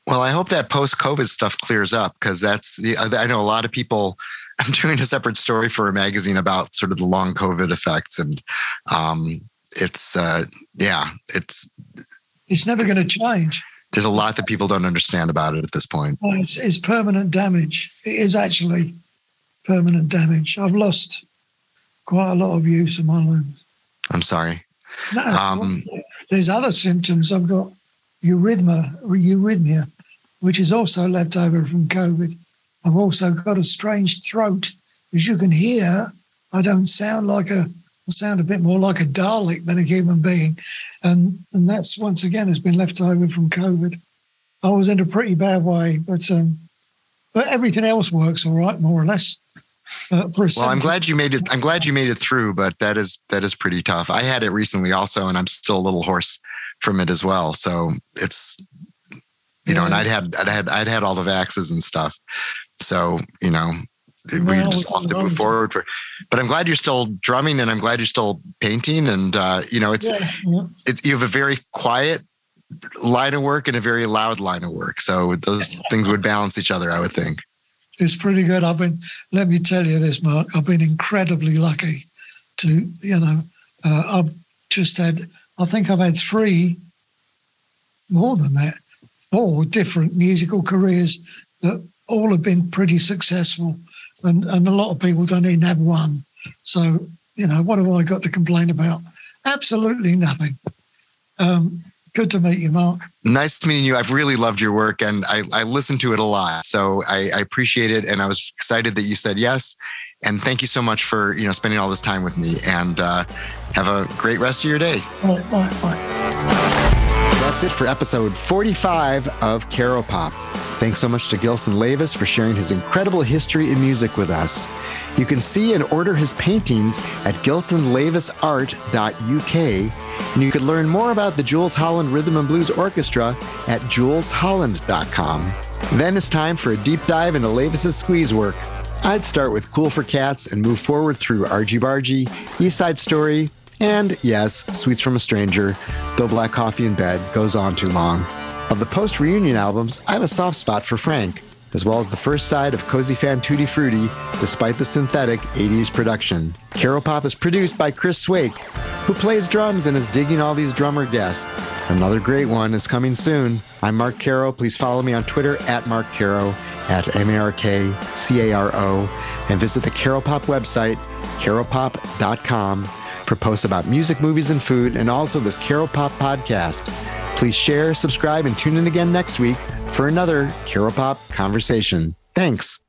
Well, I hope that post COVID stuff clears up because that's the, I know a lot of people. I'm doing a separate story for a magazine about sort of the long COVID effects, and um, it's uh, yeah, it's It's never going to change. there's a lot that people don't understand about it at this point. Well, It's, it's permanent damage. It is actually permanent damage. I've lost quite a lot of use of my lungs. I'm sorry. No, Um, there's other symptoms. I've got eurythma, arrhythmia, which is also left over from COVID. I've also got a strange throat. As you can hear, I don't sound like a, sound a bit more like a Dalek than a human being. And, and that's once again has been left over from COVID. I was in a pretty bad way, but um, but everything else works all right, more or less. Uh, for well, I'm glad you made it. I'm glad you made it through, but that is that is pretty tough. I had it recently also, and I'm still a little hoarse from it as well. So it's you yeah. know, and I'd had I'd had I'd had all the vaxes and stuff. So you know, we just have to move forward. For, but I'm glad you're still drumming, and I'm glad you're still painting. And uh, you know, it's yeah, yeah. It, you have a very quiet line of work and a very loud line of work. So those things would balance each other, I would think. It's pretty good. I've been. Let me tell you this, Mark. I've been incredibly lucky to, you know, uh, I've just had. I think I've had three, more than that, four different musical careers that all have been pretty successful and, and a lot of people don't even have one. So, you know, what have I got to complain about? Absolutely nothing. Um, good to meet you, Mark. Nice meeting you. I've really loved your work and I, I listened to it a lot. So I, I appreciate it. And I was excited that you said yes. And thank you so much for, you know, spending all this time with me and uh, have a great rest of your day. Bye, bye, bye. That's it for episode 45 of Caro Pop. Thanks so much to Gilson Lavis for sharing his incredible history in music with us. You can see and order his paintings at gilsonlavisart.uk, and you can learn more about the Jools Holland Rhythm and Blues Orchestra at joolsholland.com. Then it's time for a deep dive into Lavis's squeeze work. I'd start with Cool for Cats and move forward through Argy Bargy, East Side Story, and yes, Sweets from a Stranger, though Black Coffee in Bed goes on too long. Of the post reunion albums, I have a soft spot for Frank, as well as the first side of Cosi Fan Tutti Frutti, despite the synthetic 80s production. Caro Pop is produced by Chris Swake, who plays drums and is digging all these drummer guests. Another great one is coming soon. I'm Mark Caro. Please follow me on Twitter at Mark Caro, at M A R K C A R O, and visit the Caro Pop website, caropop.com for posts about music, movies, and food, and also this Caro Pop podcast. Please share, subscribe, and tune in again next week for another Caro Pop conversation. Thanks.